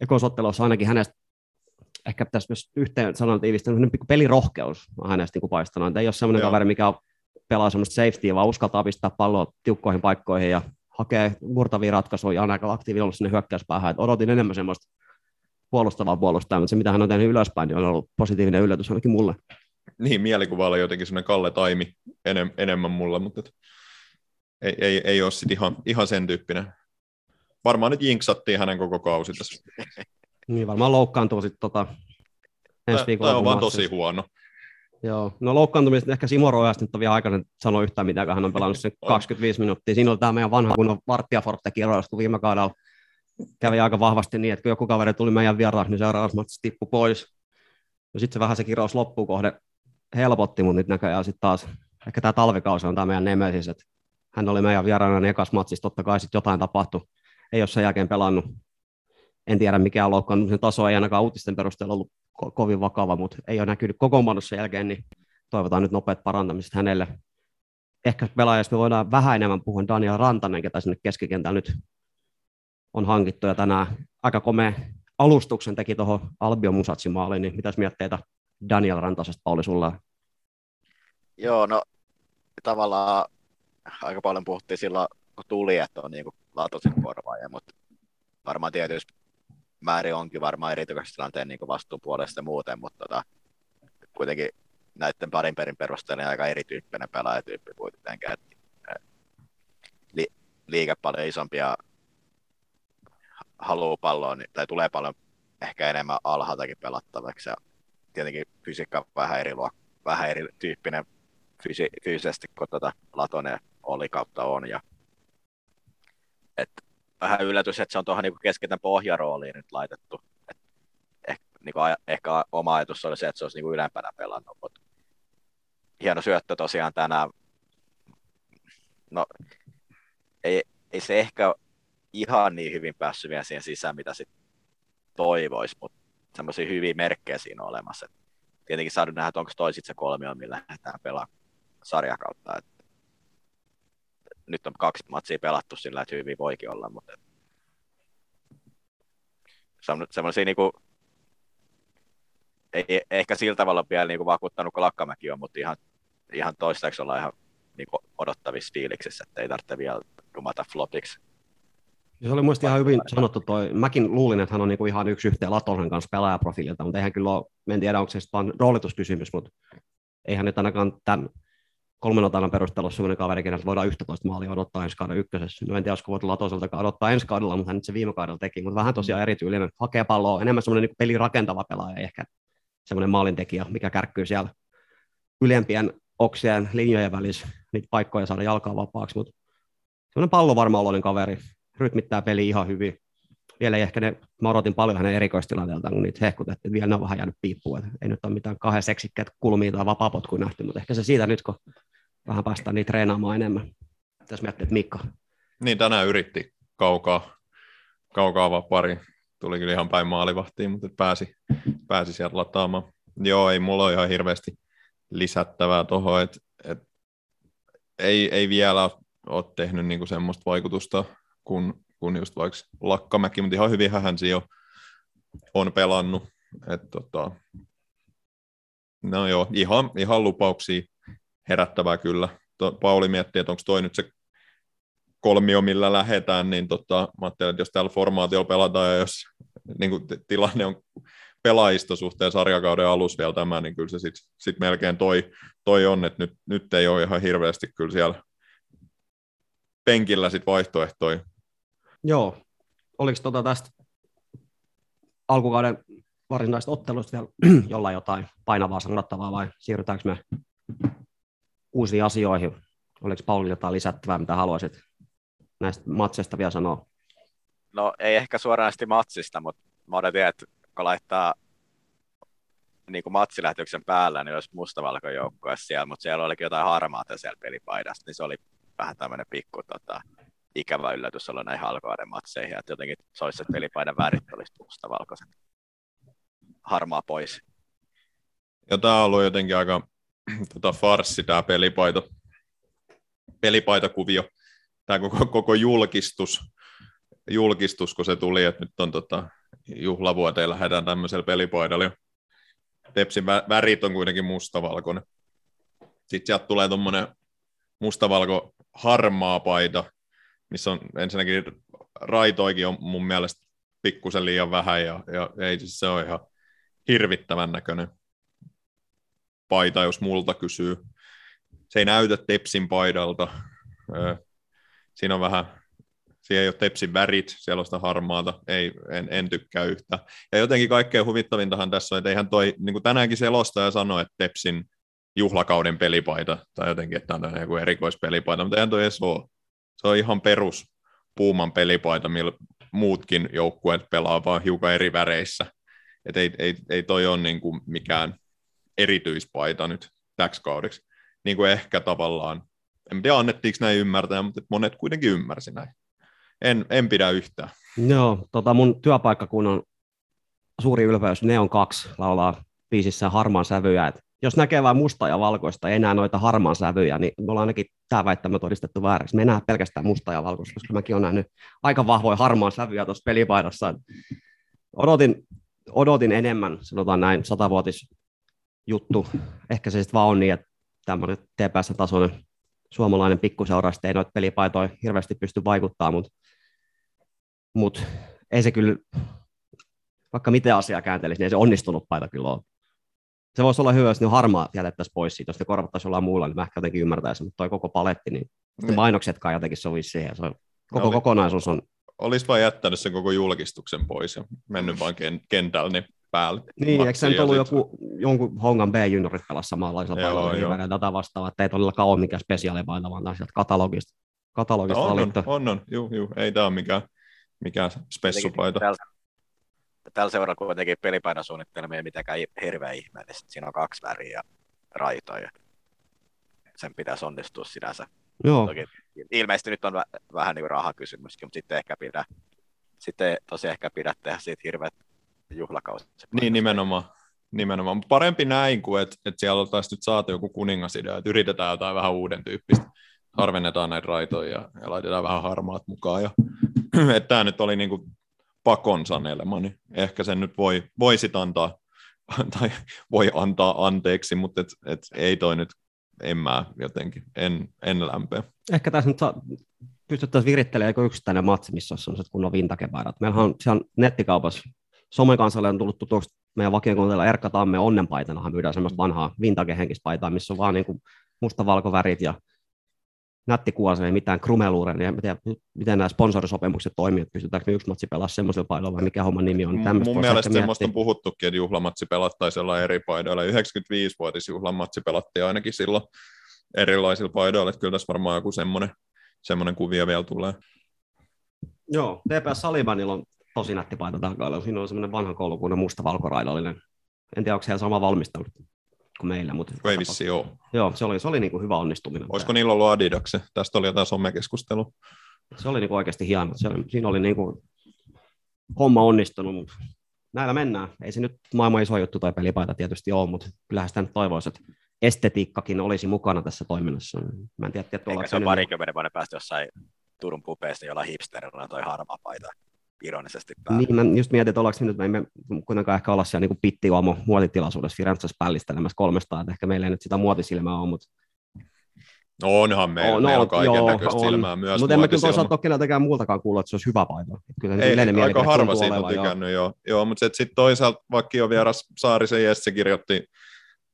ekosottelussa ainakin hänestä ehkä pitäisi myös yhteen sanan tiivistää, pikku pelirohkeus on hänestä niin paistanut. Että ei ole semmoinen Joo. kaveri, mikä pelaa semmoista safetyä, vaan uskaltaa pistää palloa tiukkoihin paikkoihin ja hakee murtavia ratkaisuja ja on aika aktiivinen ollut sinne hyökkäyspäähän. Et odotin enemmän semmoista puolustava puolustaja, mutta se mitä hän on tehnyt ylöspäin, niin on ollut positiivinen yllätys ainakin mulle. Niin, mielikuva oli jotenkin sellainen Kalle Taimi enem, enemmän mulla, mutta et, ei, ei, ei ole sitten ihan, ihan sen tyyppinen. Varmaan nyt jinksattiin hänen koko kausi tässä. Niin varmaan loukkaantuu sitten tota, ensi viikolla. Tämä on vaan tosi huono. Joo, no loukkaantumista ehkä Simo Rojasta nyt on vielä aikainen sanoa yhtään mitään, kun hän on pelannut sen [LAUGHS] On. 25 minuuttia. Siinä oli tämä meidän vanha kunnon Varttia Forte kirjoitus, kun viime kaudella kävi aika vahvasti niin, että kun joku kaveri tuli meidän vieraaksi, niin seuraavassa matsissa tippui pois. No sitten se vähän se kirous loppuun kohde helpotti, mutta nyt näköjään sitten taas, ehkä tämä talvikausi on tämä meidän nemesis, että hän oli meidän vieraana niin ekas matsissa, totta kai sitten jotain tapahtui, ei ole sen jälkeen pelannut. En tiedä mikä on loukkaantumisen taso, ei ainakaan uutisten perusteella ollut ko- kovin vakava, mutta ei ole näkynyt kokoonpanossa jälkeen, niin toivotaan nyt nopeat parantamiset hänelle. Ehkä pelaajasta me voidaan vähän enemmän puhua Daniel Rantanen, ketä sinne keskikentällä nyt on hankittu ja tänään aika komea alustuksen teki tuohon Albion Musatsin maaliin, niin mitäs mietteitä Daniel Rantasesta, Pauli, sulla? Joo, no tavallaan aika paljon puhuttiin silloin, kun tuli, että on niin Latosin korvaaja, mutta varmaan tietysti määrin onkin varmaan erityistilanteen niin vastuun puolesta muuten, mutta tota, kuitenkin näiden parin perin perusteella niin aika erityyppinen pelaajatyyppi kuitenkin. Et, li, liike paljon isompia haluaa palloa, niin, tai tulee paljon ehkä enemmän alhaaltakin pelattavaksi. Ja tietenkin fysiikka on vähän eri, luok, vähän erityyppinen fyysisesti kuin tuota Latonen oli kautta on. Ja, et, vähän yllätys, että se on tuohon niin keskitän pohjarooliin nyt laitettu. Et, eh, niin kuin, ehkä oma ajatus oli se, että se olisi niin kuin ylempänä pelannut, mutta hieno syöttö tosiaan tänään. No, ei, ei se ehkä ihan niin hyvin päässyt vielä siihen sisään, mitä sit toivoisi, mutta semmoisia hyviä merkkejä siinä on olemassa. Et tietenkin saada nähdä, että onko toi sit se kolmio, millä lähdetään pelaamaan sarjakautta. Et nyt on kaksi matsia pelattu sillä, että hyvin voikin olla, mutta semmoisia niinku, ei ehkä sillä tavalla vielä niinku vakuuttanut kuin Lakkamäki on, mutta ihan, ihan toistaiseksi ollaan ihan niinku odottavissa fiiliksissä, että ei tarvitse vielä dumata flopiksi. Ja se oli mielestäni ihan hyvin sanottu toi. Mäkin luulin, että hän on niinku ihan yksi yhteen Latonen kanssa pelaajaprofiililta, mutta eihän kyllä ole, en tiedä onko se vaan roolituskysymys, mutta eihän nyt ainakaan tämän kolmen otanan perusteella sellainen kaveri, keneltä voidaan 11 maalia odottaa ensi kauden ykkösessä. No en tiedä, olisiko voitu Latoselta odottaa ensi kaudella, mutta hän nyt se viime kaudella teki, mutta vähän tosiaan erityylinen. Hakee palloa, enemmän semmoinen niin pelirakentava pelaaja, ehkä semmoinen maalintekijä, mikä kärkkyy siellä ylempien oksien linjojen välissä niitä paikkoja saada jalkaa vapaaksi, mutta semmoinen pallovarma kaveri, rytmittää peli ihan hyvin. Vielä ei ehkä ne, mä odotin paljon hänen erikoistilanteeltaan, kun niitä hehkutettiin, vielä ne on vähän jäänyt piippuun, ei nyt ole mitään kahden seksikkäät kulmia tai vapaapotkuja nähty, mutta ehkä se siitä nyt, kun vähän päästään niitä treenaamaan enemmän. Tässä miettii, että Mikko. Niin tänään yritti kaukaa, kaukaa vaan pari. Tuli kyllä ihan päin maalivahtiin, mutta pääsi, pääsi sieltä lataamaan. Joo, ei mulla ole ihan hirveästi lisättävää tuohon, että et, ei, ei vielä ole tehnyt niinku semmoista vaikutusta kun, kun just vaikka Lakkamäki, mutta ihan hyvin hän siinä on pelannut. Et tota, no joo, ihan, ihan lupauksia herättävää kyllä. Pauli miettii, että onko toi nyt se kolmio, millä lähdetään, niin tota, mä ajattelin, että jos tällä formaatiolla pelataan ja jos niin kuin tilanne on pelaajista suhteen sarjakauden alussa vielä tämä, niin kyllä se sitten sit melkein toi, toi on, että nyt, nyt ei ole ihan hirveästi kyllä siellä penkillä sit vaihtoehtoja. Joo. Oliko tota tästä alkukauden varsinaisesta ottelusta vielä [CLEARS THROAT] jollain jotain painavaa sanottavaa vai siirrytäänkö me uusiin asioihin? Oliko Pauli jotain lisättävää, mitä haluaisit näistä matseista vielä sanoa? No ei ehkä suoranaisesti matsista, mutta mä odotin, että kun laittaa niin kuin matsilähetyksen päällä, niin olisi mustavalkojoukkue siellä, mutta siellä olikin jotain harmaata siellä pelipaidasta, niin se oli vähän tämmöinen pikku tota, ikävä yllätys olla näihin alkuaiden matseihin, että jotenkin se olisi, että pelipaidan värit olisi mustavalkoiset. Harmaa pois. Ja tämä on ollut jotenkin aika [CLEARS THROAT] tota, farssi tämä pelipaita, pelipaitakuvio, tämä koko, koko julkistus, julkistus, kun se tuli, että nyt on tota, juhlavuoteen lähdetään tämmöisellä pelipaidalla. Tepsin värit on kuitenkin mustavalkoinen. Sitten sieltä tulee tuommoinen mustavalko harmaa paita, missä on ensinnäkin raitoikin on mun mielestä pikkusen liian vähän ja, ja ei siis se ole ihan hirvittävän näköinen paita, jos multa kysyy. Se ei näytä Tepsin paidalta. Siinä on vähän, siinä ei ole Tepsin värit, siellä on sitä harmaata, ei, en, en tykkää yhtä. Ja jotenkin kaikkein huvittavintahan tässä on, että eihän toi, niin kuin tänäänkin selostaja sanoi, että Tepsin juhlakauden pelipaita, tai jotenkin, että tämä on joku erikoispelipaita, mutta eihän toi edes ole. Se on ihan perus puuman pelipaita, millä muutkin joukkueet pelaa vaan hiukan eri väreissä. Et ei, ei, ei toi ole niin kuin mikään erityispaita nyt täksi kaudeksi. Niin kuin ehkä tavallaan, en tiedä annettiinko näin ymmärtää, mutta monet kuitenkin ymmärsi näin. En, en pidä yhtään. Joo, tota mun työpaikkakunnan suuri ylpeys, ne on kaksi, laulaa biisissä harmaan sävyjä. Et jos näkee vain musta ja valkoista, ei enää noita harmaan sävyjä, niin me ollaan ainakin tämä väittämä todistettu vääräksi. Me enää pelkästään musta ja valkoista, koska mäkin olen nähnyt aika vahvoja harmaan sävyjä tuossa pelipaidassa. Odotin, odotin enemmän, sanotaan näin, satavuotis juttu. Ehkä se sitten vaan on niin, että tämmöinen TPS-tasoinen suomalainen pikkuseura ei noita pelipaitoja hirveästi pysty vaikuttaa, mutta mut ei se kyllä, vaikka miten asiaa kääntelisi, niin ei se onnistunut paita kyllä ole. Se voisi olla hyvä, jos ne harmaa jätettäisiin pois siitä, jos ne korvattaisiin jollain muulla, niin mä ehkä jotenkin ymmärtäisin, mutta toi koko paletti, niin ne Niin. mainoksetkaan jotenkin sovisi siihen. Se on, koko oli- kokonaisuus on Olisi vain jättänyt sen koko julkistuksen pois ja mennyt vaan ken- kentällä niin päälle. Niin, eikö se nyt ollut joku, jonkun Hongan B-juniorit pelasi samanlaisella paikalla, joo. tätä vastaavaa, että ei todellakaan ole mikään spesiaalipaita, vaan tämä sieltä katalogista, katalogista No, on, on, valittu. on, on, juu, juu. ei tämä ole mikään, mikään spessupaita. Tällä, tällä seuralla kuitenkin pelipainosuunnittelma ei mitenkään hirveän ihmeellistä. Siinä on kaksi väriä ja raitoja. Sen pitäisi onnistua sinänsä. Joo, Toki ilmeisesti nyt on vä- vähän niin rahakysymyskin, mutta sitten ehkä pidä, sitten tosi ehkä pidä tehdä siitä hirveät juhlakausi. Niin, nimenomaan. nimenomaan. Mut Parempi näin kuin, että, että siellä oltaisiin nyt saatu joku kuningasidea, että yritetään jotain vähän uuden tyyppistä. Harvennetaan näitä raitoja ja, ja laitetaan vähän harmaat mukaan. Ja, [CLEARS THROAT] että tämä nyt oli niin kuin pakon sanelema, niin ehkä sen nyt voi, voi sit antaa, [LAUGHS] tai voi antaa anteeksi, mutta et, et ei toi nyt, en mä jotenkin, en, en lämpeä. ehkä tässä nyt saa, pystyttäisiin virittelemään joku yksittäinen matsi, missä olisi sellaiset kunnon vintakepaidat. Meillähän on siellä nettikaupassa somekansalle on tullut tutuksi meidän vakiokuuntelijalla Erkka Tamme onnenpaitanahan myydään semmoista vanhaa vintage paitaa, missä on vaan niin kuin mustavalkovärit ja nätti kuva, ei mitään krumeluuria, niin en tiedä, miten nämä sponsorisopimukset toimii, että pystytäänkö me yksi matsi pelaamaan semmoisella paidalla vai mikä homman nimi on. Tämmöistä mun mielestä semmoista on puhuttukin, että juhlamatsi pelattaisiin eri paidoilla. 95-vuotisjuhlamatsi pelattiin ainakin silloin erilaisilla paidoilla, että kyllä tässä varmaan joku semmoinen, semmoinen kuvio vielä tulee. Joo, TPS Salibanilla on tosi nätti paita takalla. Siinä on semmoinen vanha koulukunnan musta valkoraidallinen. En tiedä, onko siellä sama valmistelu kuin meillä, mutta Ei vissiin ole. joo, se oli, se oli niin kuin hyvä onnistuminen. Olisiko niillä ollut Adidakse? Tästä oli jotain somekeskustelua. Se oli niin kuin oikeasti hieno. Se oli, siinä oli niin kuin homma onnistunut, mutta näillä mennään. Ei se nyt maailman iso juttu toi pelipaita tietysti ole, mutta kyllähän sitä nyt toivoisi, että estetiikkakin olisi mukana tässä toiminnassa. Mä en tiedä, että tuolla Eikä se on parikymmenen vuoden päästä jossain Turun pupeista, jolla hipsterillä toi harmaa paita ironisesti päällä. Niin, mä just mietin, että ollaanko me nyt, me emme kuitenkaan ehkä olla siellä niin pittiuomo muotitilaisuudessa Firenzessä pällistelemässä kolmesta, että ehkä meillä ei nyt sitä muotisilmää ole, mutta, No onhan meillä, On, meillä on kaiken joo, näköistä on. silmää myös. mutta en mä kyllä toisaalta ole keneltäkään muultakaan kuullut, että se olisi hyvä. Että Kyllä Ei, aika harva siitä on olevan, joo. tykännyt, joo. joo mutta sitten toisaalta vaikka vieras Saarisen Jesse kirjoitti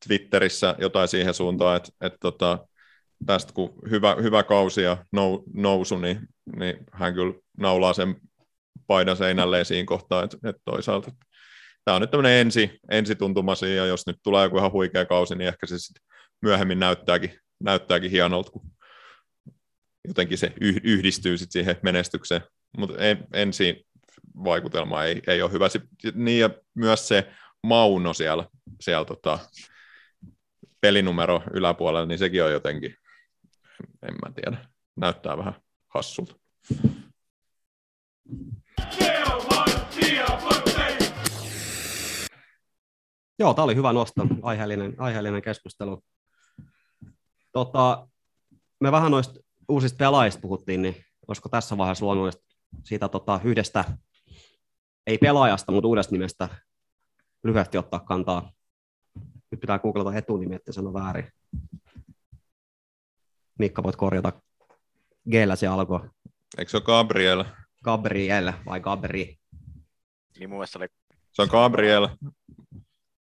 Twitterissä jotain siihen suuntaan, että, että tota, tästä kun hyvä, hyvä kausi ja nou, nousu, niin, niin hän kyllä naulaa sen paidan seinälleen siinä kohtaa, että, että toisaalta tämä on nyt tämmöinen ensi, ensituntuma siinä, ja jos nyt tulee joku ihan huikea kausi, niin ehkä se sitten myöhemmin näyttääkin, näyttääkin hienolta, kun jotenkin se yh- yhdistyy sit siihen menestykseen. Mutta ensi vaikutelma ei, ei ole hyvä. Niin ja myös se Mauno siellä, siellä tota, pelinumero yläpuolella, niin sekin on jotenkin, en mä tiedä, näyttää vähän hassulta. Joo, tämä oli hyvä nosto, aiheellinen, aiheellinen keskustelu. Tota, me vähän noista uusista pelaajista puhuttiin, niin olisiko tässä vaiheessa luonnollista siitä tota, yhdestä, ei pelaajasta, mutta uudesta nimestä lyhyesti ottaa kantaa. Nyt pitää googlata etunimi, että sano väärin. Mikka, voit korjata. g se alkoi. Eikö se ole Gabriel? Gabriel vai Gabri? Niin mun oli Se on Gabriel,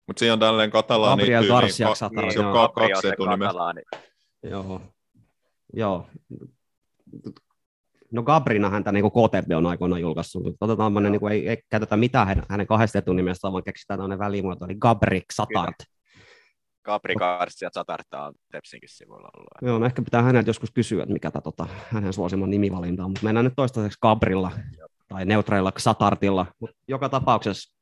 mutta siinä on tälleen katalaani Gabriel tyyli, Garcia ka- Satara, se on joo. ka- kaksi se etunimeä. katalaani. Joo. Joo. No Gabrina häntä niin KTP on aikoinaan julkaissut. Otetaan tämmöinen, niin kuin, ei, ei, käytetä mitään hänen, hänen kahdesta etunimestä, vaan keksitään tämmöinen välimuoto, eli Gabrik Satart. Gabri Garcia Satarta on Tepsinkin sivuilla ollut. Joo, no ehkä pitää häneltä joskus kysyä, että mikä tämä tota, hänen suosiman nimivalinta on, mutta mennään nyt toistaiseksi Gabrilla tai neutraalilla Satartilla, mutta joka tapauksessa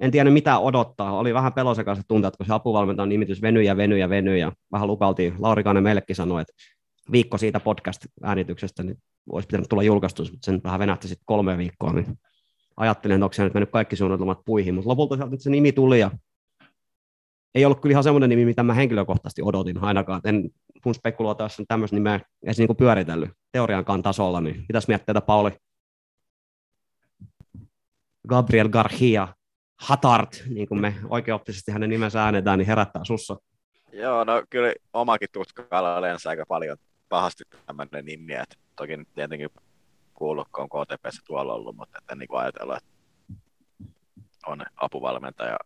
en tiedä mitä odottaa. Oli vähän pelosekaiset tunteet, kun se apuvalmentajan nimitys venyi ja venyi ja venyi ja vähän lupailtiin. Lauri Kainen meillekin sanoi, että viikko siitä podcast-äänityksestä niin olisi pitänyt tulla julkaistuksi, mutta sen vähän venähti sitten kolme viikkoa, niin ajattelin, että onko se nyt mennyt kaikki suunnitelmat puihin, mutta lopulta sieltä nyt se nimi tuli ja ei ollut kyllä ihan semmoinen nimi, mitä mä henkilökohtaisesti odotin ainakaan. En mun spekuloita, jos on tämmöistä nimeä edes niinku pyöritellyt teoriankaan tasolla, niin mitäs mietteitä Pauli? Gabriel Garcia Hatart, niin kuin me oikeoppisesti hänen nimensä äänetään, niin herättää sussa. Joo, no kyllä omakin tutkalla yleensä aika paljon pahasti tämmöinen nimi, että toki tietenkin kuullut, kun on KTPssä tuolla ollut, mutta että niin ajatella, että on apuvalmentaja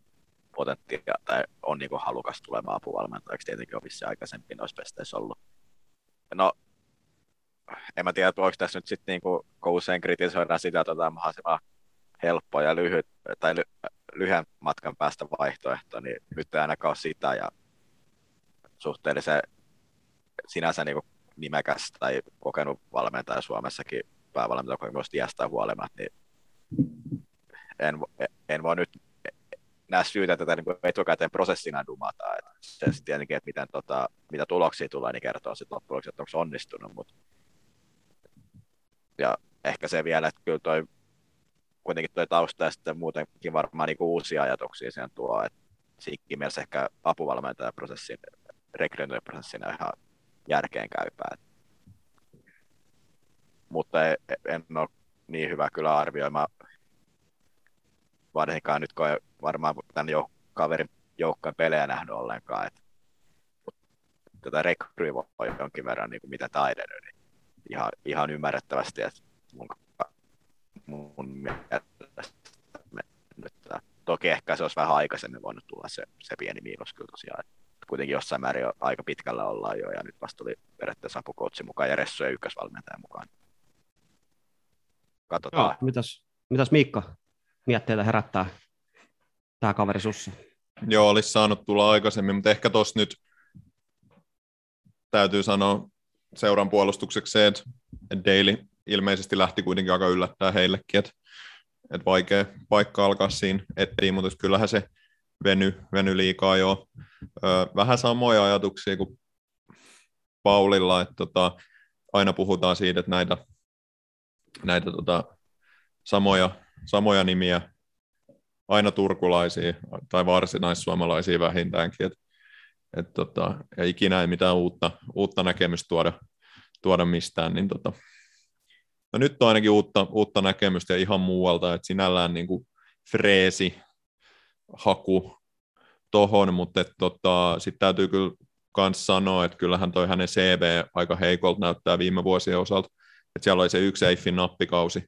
potentiaalia tai on niin halukas tulemaan apuvalmentajaksi, tietenkin on vissi aikaisemmin noissa pesteissä ollut. No, en mä tiedä, voiko tässä nyt sitten, niin kuin, kun usein kritisoidaan sitä, että otetaan mahdollisimman helppo ja lyhyt, tai ly, lyhyen matkan päästä vaihtoehto, niin nyt ei ainakaan ole sitä, ja suhteellisen sinänsä niin kuin nimekäs tai kokenut valmentaja Suomessakin päävalmentaja kokemusta iästä huolimatta, niin en, en voi nyt näe syytä tätä niin kuin etukäteen prosessina dumata. Et se sitten tietenkin, että miten, tota, mitä tuloksia tulee, niin kertoo sitten loppujen lopuksi, että onko se onnistunut. Mut. Ja ehkä se vielä, että kyllä toi, kuitenkin toi tausta ja sitten muutenkin varmaan niin uusia ajatuksia siihen tuo, että siinäkin mielessä ehkä apuvalmentajaprosessin, rekrytointiprosessin on ihan järkeen käypää. Mutta en, en ole niin hyvä kyllä arvioimaan varsinkaan nyt, kun varmaan tämän jouk- kaverin joukkojen pelejä nähnyt ollenkaan. Et, tätä rekryä voi jonkin verran niin kuin mitä taidenut, niin ihan, ihan ymmärrettävästi, että mun, mun mielestä nyt, toki ehkä se olisi vähän aikaisemmin voinut tulla se, se pieni miinus kyllä tosiaan. Kuitenkin jossain määrin jo aika pitkällä ollaan jo, ja nyt vasta tuli periaatteessa apukoutsi mukaan ja Ressu ja ykkösvalmentaja mukaan. Katsotaan. Joo, mitäs, mitäs Miikka mietteitä herättää tämä kaveri sussa? Joo, olisi saanut tulla aikaisemmin, mutta ehkä tuossa nyt täytyy sanoa seuran puolustukseksi se, että Daily ilmeisesti lähti kuitenkin aika yllättää heillekin, että, että vaikea paikka alkaa siinä etsiä, mutta kyllähän se veny, veny liikaa jo. Vähän samoja ajatuksia kuin Paulilla, että tota, aina puhutaan siitä, että näitä, näitä tota, samoja, samoja nimiä aina turkulaisia tai varsinaissuomalaisia vähintäänkin, että et tota, ja ikinä ei mitään uutta, uutta näkemystä tuoda, tuoda mistään, niin tota, no nyt on ainakin uutta, uutta näkemystä ja ihan muualta, että sinällään niin kuin freesi haku tohon, mutta et tota, sitten täytyy kyllä myös sanoa, että kyllähän toi hänen CV aika heikolta näyttää viime vuosien osalta, että siellä oli se yksi Eiffin nappikausi,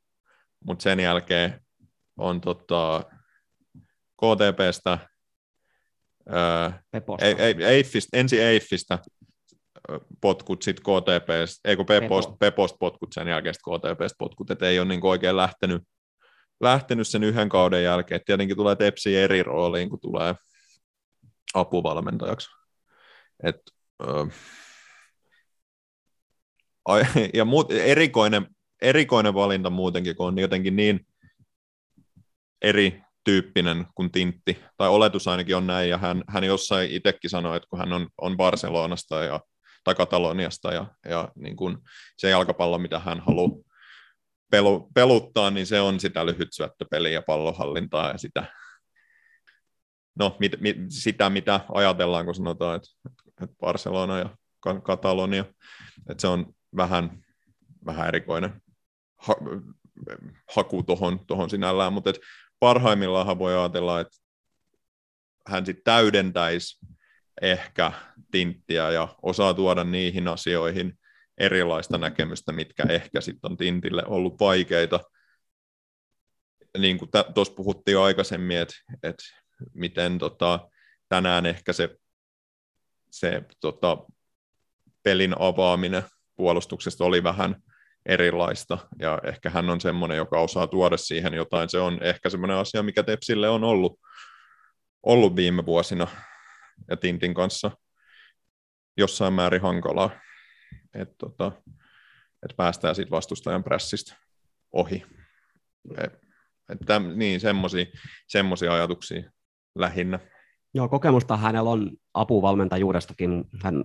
mutta sen jälkeen on tota, KTPstä, Peposta. ei, ei, Eiffistä, potkut, sitten KTPstä, ei kun Pepost, Pepo. Pepost potkut, sen jälkeen KTPstä potkut, että ei ole niin oikein lähtenyt, lähtenyt sen yhden kauden jälkeen. Et tietenkin tulee Tepsi eri rooliin, kun tulee apuvalmentajaksi. Et, ö, ja muut, erikoinen, erikoinen valinta muutenkin, kun on jotenkin niin eri tyyppinen kuin Tintti, tai oletus ainakin on näin, ja hän, hän jossain itsekin sanoi, että kun hän on, on Barcelonasta ja, tai Kataloniasta, ja, ja niin kuin se jalkapallo, mitä hän haluaa pelu, peluttaa, niin se on sitä lyhytsyöttöpeliä ja pallonhallintaa, ja sitä, no, mit, mit, sitä, mitä ajatellaan, kun sanotaan, että, että Barcelona ja Ka- Katalonia, että se on vähän, vähän erikoinen ha, haku tuohon tohon sinällään, mutta parhaimmillaan voi ajatella, että hän sitten täydentäisi ehkä Tinttiä ja osaa tuoda niihin asioihin erilaista näkemystä, mitkä ehkä sitten on Tintille ollut vaikeita. niin kuin tuossa puhuttiin jo aikaisemmin, että, että miten tota, tänään ehkä se, se tota, pelin avaaminen puolustuksesta oli vähän erilaista, ja ehkä hän on semmoinen, joka osaa tuoda siihen jotain. Se on ehkä semmoinen asia, mikä Tepsille on ollut, ollut viime vuosina ja Tintin kanssa jossain määrin hankalaa, että tota, et päästään siitä vastustajan prässistä ohi. Et, et täm, niin, semmoisia ajatuksia lähinnä. Joo, kokemusta hänellä on apuvalmentajuudestakin. Hän,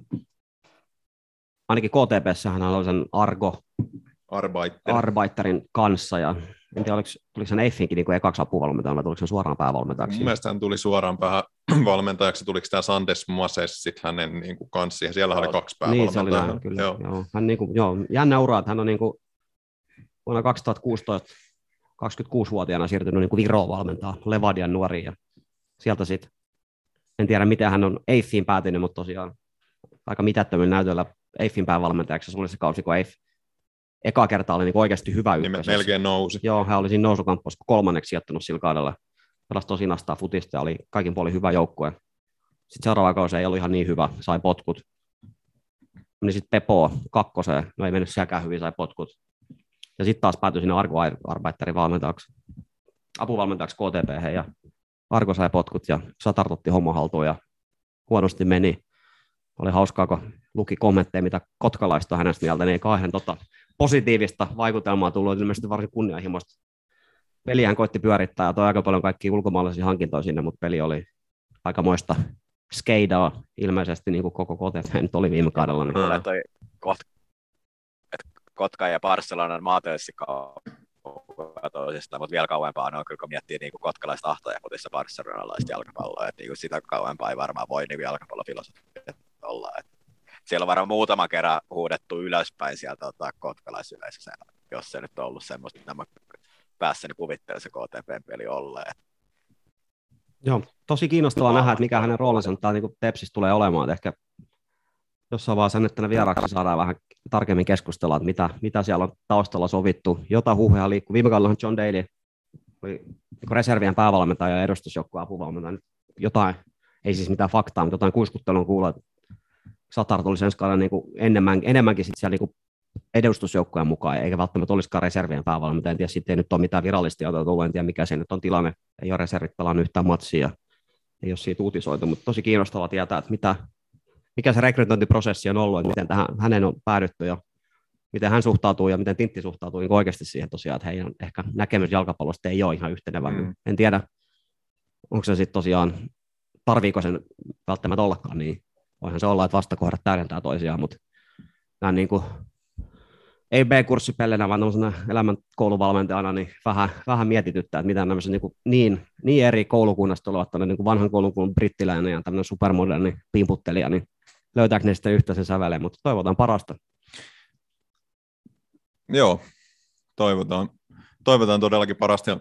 ainakin KTPssä hän oli sen Argo Arbeiter. Arbeiterin kanssa, ja en tiedä, oliko, tuliko sen Eiffinkin niin ekaksi apuvalmentajaksi vai tuliko se suoraan päävalmentajaksi? Mun mielestä hän tuli suoraan päävalmentajaksi, tuliko tämä Sandes Mases sitten hänen niin kuin kanssa, ja siellä oli kaksi päävalmentajaa. Niin, se oli näin, kyllä. Joo. Joo. Hän niin kuin, joo, jännä ura, että hän on niin kuin, vuonna 2016 26-vuotiaana siirtynyt niin kuin Viroon valmentaa Levadian nuoriin, ja sieltä sitten, en tiedä miten hän on Eiffiin päätynyt, mutta tosiaan aika mitättömillä näytöllä Eiffin päävalmentajaksi, se oli se kausi, kun Eiff eka kerta oli niin oikeasti hyvä ykkösessä. Melkein nousi. Joo, hän oli siinä nousukamppoissa kolmanneksi sijoittanut sillä kaudella. Pelasi tosi nastaa futista ja oli kaikin puolin hyvä joukkue. Sitten seuraava kausi ei ollut ihan niin hyvä, sai potkut. Meni sitten Pepo kakkoseen, no ei mennyt sielläkään hyvin, sai potkut. Ja sitten taas päätyi sinne Argo Arbeiterin valmentajaksi, apuvalmentajaksi KTP ja Argo sai potkut ja Satar otti homma haltuun ja huonosti meni. Oli hauskaa, kun luki kommentteja, mitä kotkalaista hänestä mieltä, niin ei kauhean tota, positiivista vaikutelmaa tullut, ilmeisesti varsin kunnianhimoista. Pelihän koitti pyörittää ja toi aika paljon kaikki ulkomaalaisia hankintoja sinne, mutta peli oli aikamoista skeidaa ilmeisesti niin kuin koko KTF nyt oli viime kaudella. Niin. Mm. Toi Kot- Kotka ja Barcelonan maatelssi toisistaan, mutta vielä kauempaa on kyllä, kun miettii niin kuin kotkalaista ahtoja kotissa barcelonalaista jalkapalloa, että niin kuin sitä kauempaa ei varmaan voi niin jalkapallofilosofia olla. Että siellä on varmaan muutama kerran huudettu ylöspäin sieltä tota, kotkalaisyleisössä, jos se nyt on ollut semmoista, että nämä päässäni kuvittelen se KTP-peli olleen. Joo, tosi kiinnostavaa nähdä, että mikä hänen roolinsa tämä niin Tepsis tulee olemaan. Että ehkä jossain vaiheessa nyt tänne vieraaksi saadaan vähän tarkemmin keskustella, että mitä, mitä siellä on taustalla sovittu. Jota huhuja liikkuu. Viime kaudella John Daly oli niin reservien päävalmentaja ja edustusjoukkueen apuvalmentaja. Jotain, ei siis mitään faktaa, mutta jotain kuiskuttelun kuulla, että Satar tulisi ensi kaudella niin enemmän, enemmänkin sit siellä niin edustusjoukkojen mukaan, eikä välttämättä olisikaan reservien päävalmentaja. En tiedä, sitten ei nyt ole mitään virallista tullut, en tiedä mikä se nyt on tilanne. Ei ole reservit pelannut yhtään matsia, ei ole siitä uutisoitu, mutta tosi kiinnostavaa tietää, että mitä, mikä se rekrytointiprosessi on ollut, että miten tähän, hänen on päädytty ja miten hän suhtautuu ja miten Tintti suhtautuu niin oikeasti siihen tosiaan, että heidän ehkä näkemys jalkapallosta ei ole ihan yhtenevä. Mm. En tiedä, onko se sitten tosiaan, tarviiko sen välttämättä ollakaan niin voihan se olla, että vastakohdat täydentää toisiaan, mutta näin niin kuin, ei B-kurssipellenä, vaan elämän kouluvalmentajana, niin vähän, vähän mietityttää, että mitä nämä niin, niin, niin, eri koulukunnasta olevat niin kuin vanhan koulukunnan brittiläinen ja tämmöinen supermoderni pimputtelija, niin löytääkö ne sitten yhtä sen säveleen, mutta toivotaan parasta. Joo, toivotaan. Toivotaan todellakin parasta.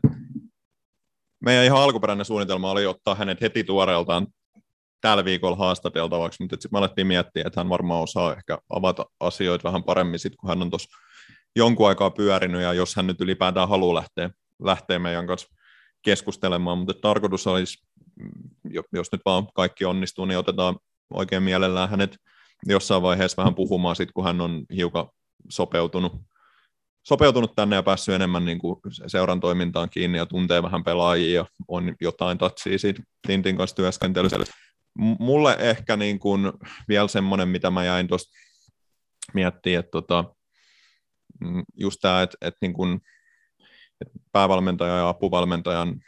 Meidän ihan alkuperäinen suunnitelma oli ottaa hänet heti tuoreeltaan tällä viikolla haastateltavaksi, mutta sitten me alettiin miettiä, että hän varmaan osaa ehkä avata asioita vähän paremmin, sit, kun hän on tuossa jonkun aikaa pyörinyt, ja jos hän nyt ylipäätään haluaa lähteä, lähteä meidän kanssa keskustelemaan, mutta tarkoitus olisi, jos nyt vaan kaikki onnistuu, niin otetaan oikein mielellään hänet jossain vaiheessa vähän puhumaan, sit, kun hän on hiukan sopeutunut, sopeutunut tänne ja päässyt enemmän niin kuin seuran toimintaan kiinni ja tuntee vähän pelaajia ja on jotain tatsia siitä Tintin kanssa työskentelyssä mulle ehkä niin kuin vielä semmoinen, mitä mä jäin tuosta miettimään, että tota, mm, just tämä, että, että, niin kuin, että päävalmentaja ja apuvalmentajan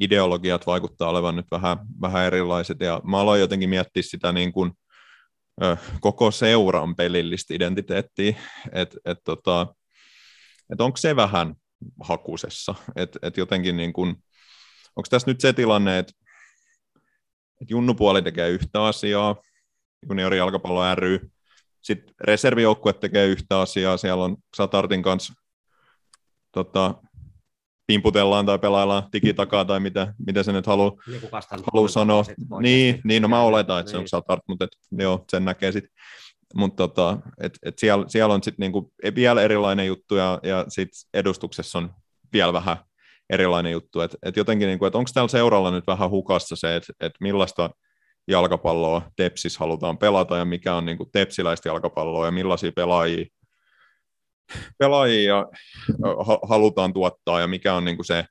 ideologiat vaikuttaa olevan nyt vähän, vähän erilaiset, ja mä aloin jotenkin miettiä sitä niin kuin, ö, koko seuran pelillistä identiteettiä, että et, tota, et onko se vähän hakusessa, että et jotenkin niin kuin, onko tässä nyt se tilanne, että että junnupuoli tekee yhtä asiaa, juniori jalkapallo ry, sitten reservijoukkue tekee yhtä asiaa, siellä on Satartin kanssa tota, pimputellaan tai pelaillaan takaa tai mitä, mitä se nyt haluaa halu sanoa. Niin, niin, no mä oletan, että niin. se on niin. Satart, mutta et, joo, sen näkee sitten. Mutta tota, et, et siellä, siellä on sitten niinku vielä erilainen juttu ja, ja sitten edustuksessa on vielä vähän erilainen juttu. Et, et jotenkin, niin kuin, että onko täällä seuralla nyt vähän hukassa se, että et millaista jalkapalloa Tepsis halutaan pelata ja mikä on niin kuin tepsiläistä jalkapalloa ja millaisia pelaajia, pelaajia ha- halutaan tuottaa ja mikä on niin kuin se,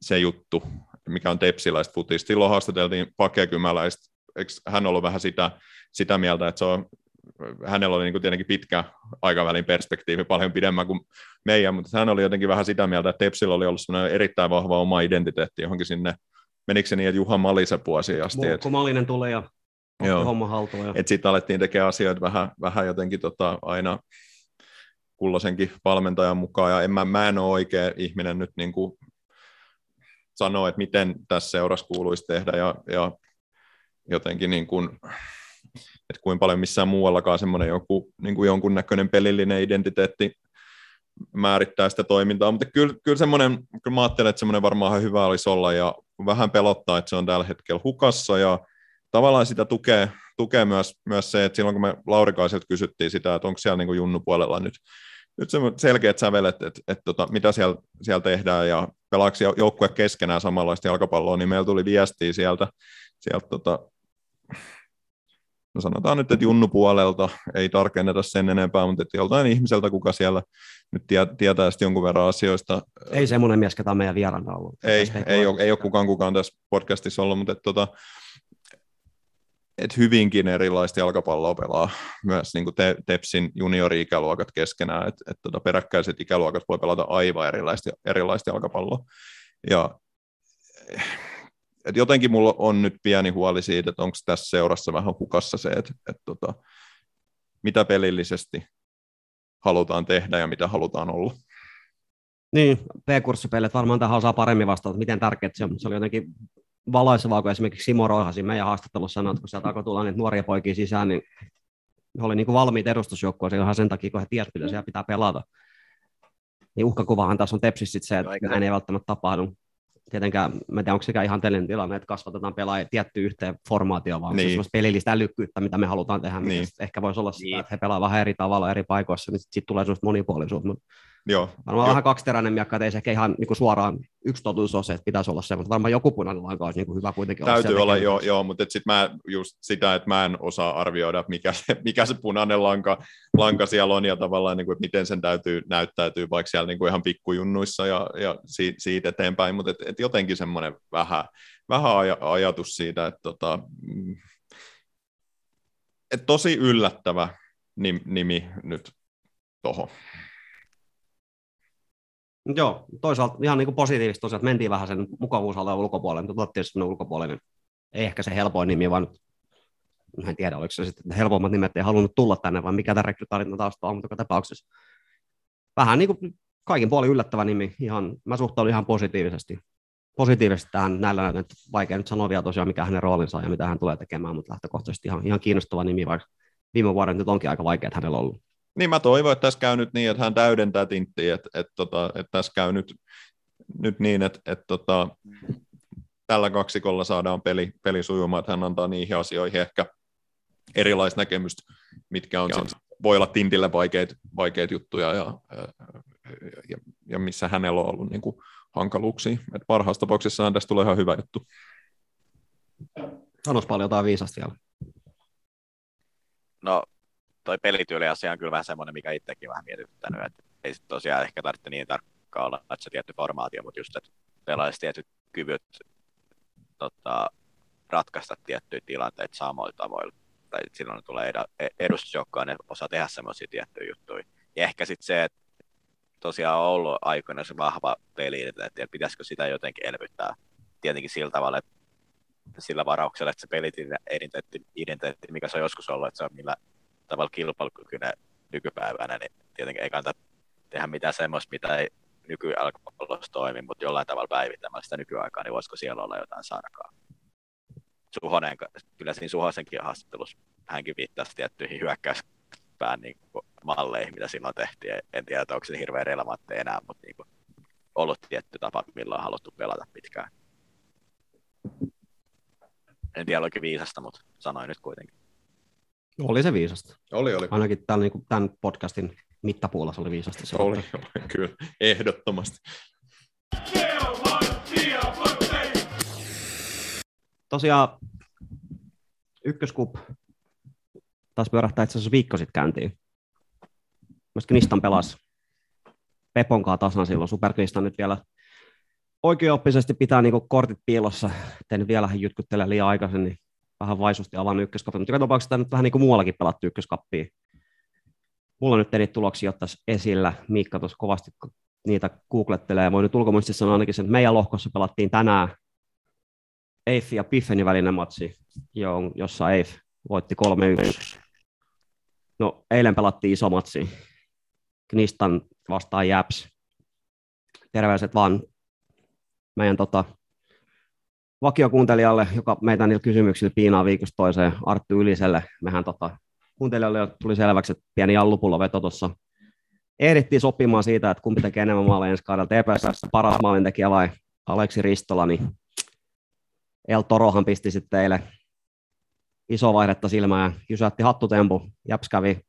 se juttu, mikä on tepsiläistä futista. Silloin haastateltiin Pake Kymäläistä, eikö hän ollut vähän sitä, sitä mieltä, että se on, hänellä oli niin kuin tietenkin pitkä aikavälin perspektiivi, paljon pidemmän kuin meidän, mutta hän oli jotenkin vähän sitä mieltä, että Tepsillä oli ollut erittäin vahva oma identiteetti johonkin sinne menikö se niin, että Juha Malisen puosi asti? Kun Malinen tulee ja Joo. homma haltuun. Että sitten alettiin tekemään asioita vähän, vähän jotenkin tota, aina kulloisenkin valmentajan mukaan, ja en, mä, mä en ole oikea ihminen nyt niin kuin sanoa, että miten tässä seurassa kuuluisi tehdä, ja, ja jotenkin niin kuin, että kuinka paljon missään muuallakaan semmoinen joku, niin kuin jonkunnäköinen pelillinen identiteetti määrittää sitä toimintaa, mutta kyllä, kyllä semmoinen, kyllä mä ajattelen, että semmoinen varmaan hyvä olisi olla, ja vähän pelottaa, että se on tällä hetkellä hukassa, ja tavallaan sitä tukee, tukee myös, myös se, että silloin kun me Laurikaiselta kysyttiin sitä, että onko siellä niin Junnu puolella nyt, nyt selkeät sävelet, että, että, että tota, mitä siellä, siellä tehdään, ja pelaako joukkue keskenään samanlaista jalkapalloa, niin meillä tuli viestiä sieltä, sieltä tota, no sanotaan nyt, että Junnu puolelta, ei tarkenneta sen enempää, mutta että joltain ihmiseltä, kuka siellä nyt tietää sitten jonkun verran asioista. Ei semmoinen mies, ketä on meidän vieraana ollut. Ei, ei, ole, ei ole kukaan kukaan tässä podcastissa ollut, mutta että, tota, että hyvinkin erilaista jalkapalloa pelaa myös niin kuin te, Tepsin juniori-ikäluokat keskenään, että että tota, peräkkäiset ikäluokat voi pelata aivan erilaista, erilaista jalkapalloa. Ja et jotenkin mulla on nyt pieni huoli siitä, että onko tässä seurassa vähän hukassa se, että, että tota, mitä pelillisesti halutaan tehdä ja mitä halutaan olla. Niin, P-kurssipeilit varmaan tähän osaa paremmin vastata, miten tärkeää se on. Se oli jotenkin valaisevaa, kun esimerkiksi Simo Roihasi meidän haastattelussa sanoi, että kun sieltä alkoi tulla niitä nuoria poikia sisään, niin he oli niin kuin valmiit edustusjoukkoja ihan sen takia, kun he tiesivät, mitä siellä pitää pelata. Niin uhkakuvahan tässä on Tepsissä se, että näin ei välttämättä tapahdu tietenkään, mä en tiedä, onko sekä ihan tällainen tilanne, että kasvatetaan pelaajia tiettyyn yhteen formaatioon, vaan niin. se pelillistä älykkyyttä, mitä me halutaan tehdä, niin. ehkä voisi olla niin. sitä, että he pelaavat vähän eri tavalla eri paikoissa, niin sitten sit tulee sellaista monipuolisuutta, mutta Joo. Varmaan jo. vähän kaksiteräinen miakka, että ei se ehkä ihan niin kuin suoraan yksi totuus ole se, että pitäisi olla se, mutta varmaan joku punainen lanka olisi niin kuin hyvä kuitenkin Täytyy olla, olla joo, joo, mutta sitten mä just sitä, että mä en osaa arvioida, mikä se, [LAUGHS] mikä se punainen lanka, lanka siellä on ja tavallaan, niin kuin, että miten sen täytyy näyttäytyy vaikka siellä niin kuin ihan pikkujunnuissa ja, ja siitä, siitä eteenpäin, mutta et, et jotenkin semmoinen vähän, vähän aj- ajatus siitä, että tota, mm, et tosi yllättävä nimi nyt tuohon. Joo, toisaalta ihan niin kuin positiivista tosiaan, että mentiin vähän sen mukavuusalueen ulkopuolelle, mutta tietysti ulkopuolinen ei ehkä se helpoin nimi, vaan en tiedä, oliko se sitten helpommat nimet ei halunnut tulla tänne, vai mikä tämä rekrytarina taas on, mutta tapauksessa vähän niin kuin kaikin puolin yllättävä nimi, ihan, mä suhtaudun ihan positiivisesti, positiivisesti tähän näillä että vaikea nyt sanoa vielä tosiaan, mikä hänen roolinsa on ja mitä hän tulee tekemään, mutta lähtökohtaisesti ihan, ihan kiinnostava nimi, vaikka viime vuoden nyt onkin aika vaikea, että hänellä on ollut. Niin mä toivon, että tässä käy nyt niin, että hän täydentää tinttiä, että, että, tota, että, että tässä käy nyt, nyt niin, että, että, että tota, tällä kaksikolla saadaan peli, peli sujumaan, että hän antaa niihin asioihin ehkä erilaista näkemystä, mitkä on sit, voi olla tintille vaikeita vaikeit juttuja ja, ja, ja, missä hänellä on ollut niin kuin hankaluuksia. Et parhaassa tapauksessa tästä tulee ihan hyvä juttu. Sanois paljon jotain viisasti vielä. No toi pelityyliasia on kyllä vähän semmoinen, mikä itsekin vähän mietityttänyt, että ei sit tosiaan ehkä tarvitse niin tarkkaan olla, että se tietty formaatio, mutta just, että pelaisi tietyt kyvyt tota, ratkaista tiettyjä tilanteita samoilla tavoilla. Tai silloin tulee e-, edustusjoukkoon, ne osaa tehdä semmoisia tiettyjä juttuja. Ja ehkä sitten se, että tosiaan on ollut aikoina se vahva peli, että pitäisikö sitä jotenkin elvyttää. Tietenkin sillä tavalla, että sillä varauksella, että se pelit identiteetti, identiteetti, mikä se on joskus ollut, että se on millä tavalla kilpailukykyinen nykypäivänä, niin tietenkin ei kannata tehdä mitään semmoista, mitä ei nykyjalkapallossa toimi, mutta jollain tavalla päivittämällä sitä nykyaikaa, niin voisiko siellä olla jotain sarkaa. Suhonen, kyllä siinä Suhosenkin haastattelussa hänkin viittasi tiettyihin hyökkäyspään niin malleihin, mitä silloin tehtiin. En tiedä, onko se hirveän relevantteja enää, mutta niin kuin, ollut tietty tapa, millä on haluttu pelata pitkään. En tiedä, oliko viisasta, mutta sanoin nyt kuitenkin. Oli se viisasta. Oli, oli. Ainakin tämän, niin kuin, tämän podcastin mittapuolassa se oli viisasta. Se oli, oli, kyllä, ehdottomasti. Tosiaan ykköskup taas pyörähtää itse asiassa viikko sitten käyntiin. Myöskin Nistan pelasi Peponkaa tasan silloin. Superkrista nyt vielä oikeoppisesti pitää niin kortit piilossa. Tein vielä jutkuttele liian aikaisin, niin vähän vaisusti avannut ykköskappi, mutta joka tapauksessa nyt vähän niin kuin muuallakin pelattu ykköskappia. Mulla nyt eri tuloksia ottaisi esillä. Miikka tuossa kovasti niitä googlettelee. Voin nyt ulkomuistissa sanoa ainakin sen, että meidän lohkossa pelattiin tänään Eiff ja Piffenin välinen matsi, jossa Eiff voitti 3-1. No, eilen pelattiin iso matsi. Knistan vastaan Japs. Terveiset vaan meidän tota, vakiokuuntelijalle, joka meitä niillä kysymyksillä piinaa viikosta toiseen, Arttu Yliselle. Mehän tota, kuuntelijalle tuli selväksi, että pieni veto tuossa ehdittiin sopimaan siitä, että kumpi tekee enemmän maaleja ensi kaudella. TPS paras maalintekijä vai Aleksi Ristola, niin El Torohan pisti sitten teille iso vaihdetta silmään ja jysätti hattutempu. Japs kävi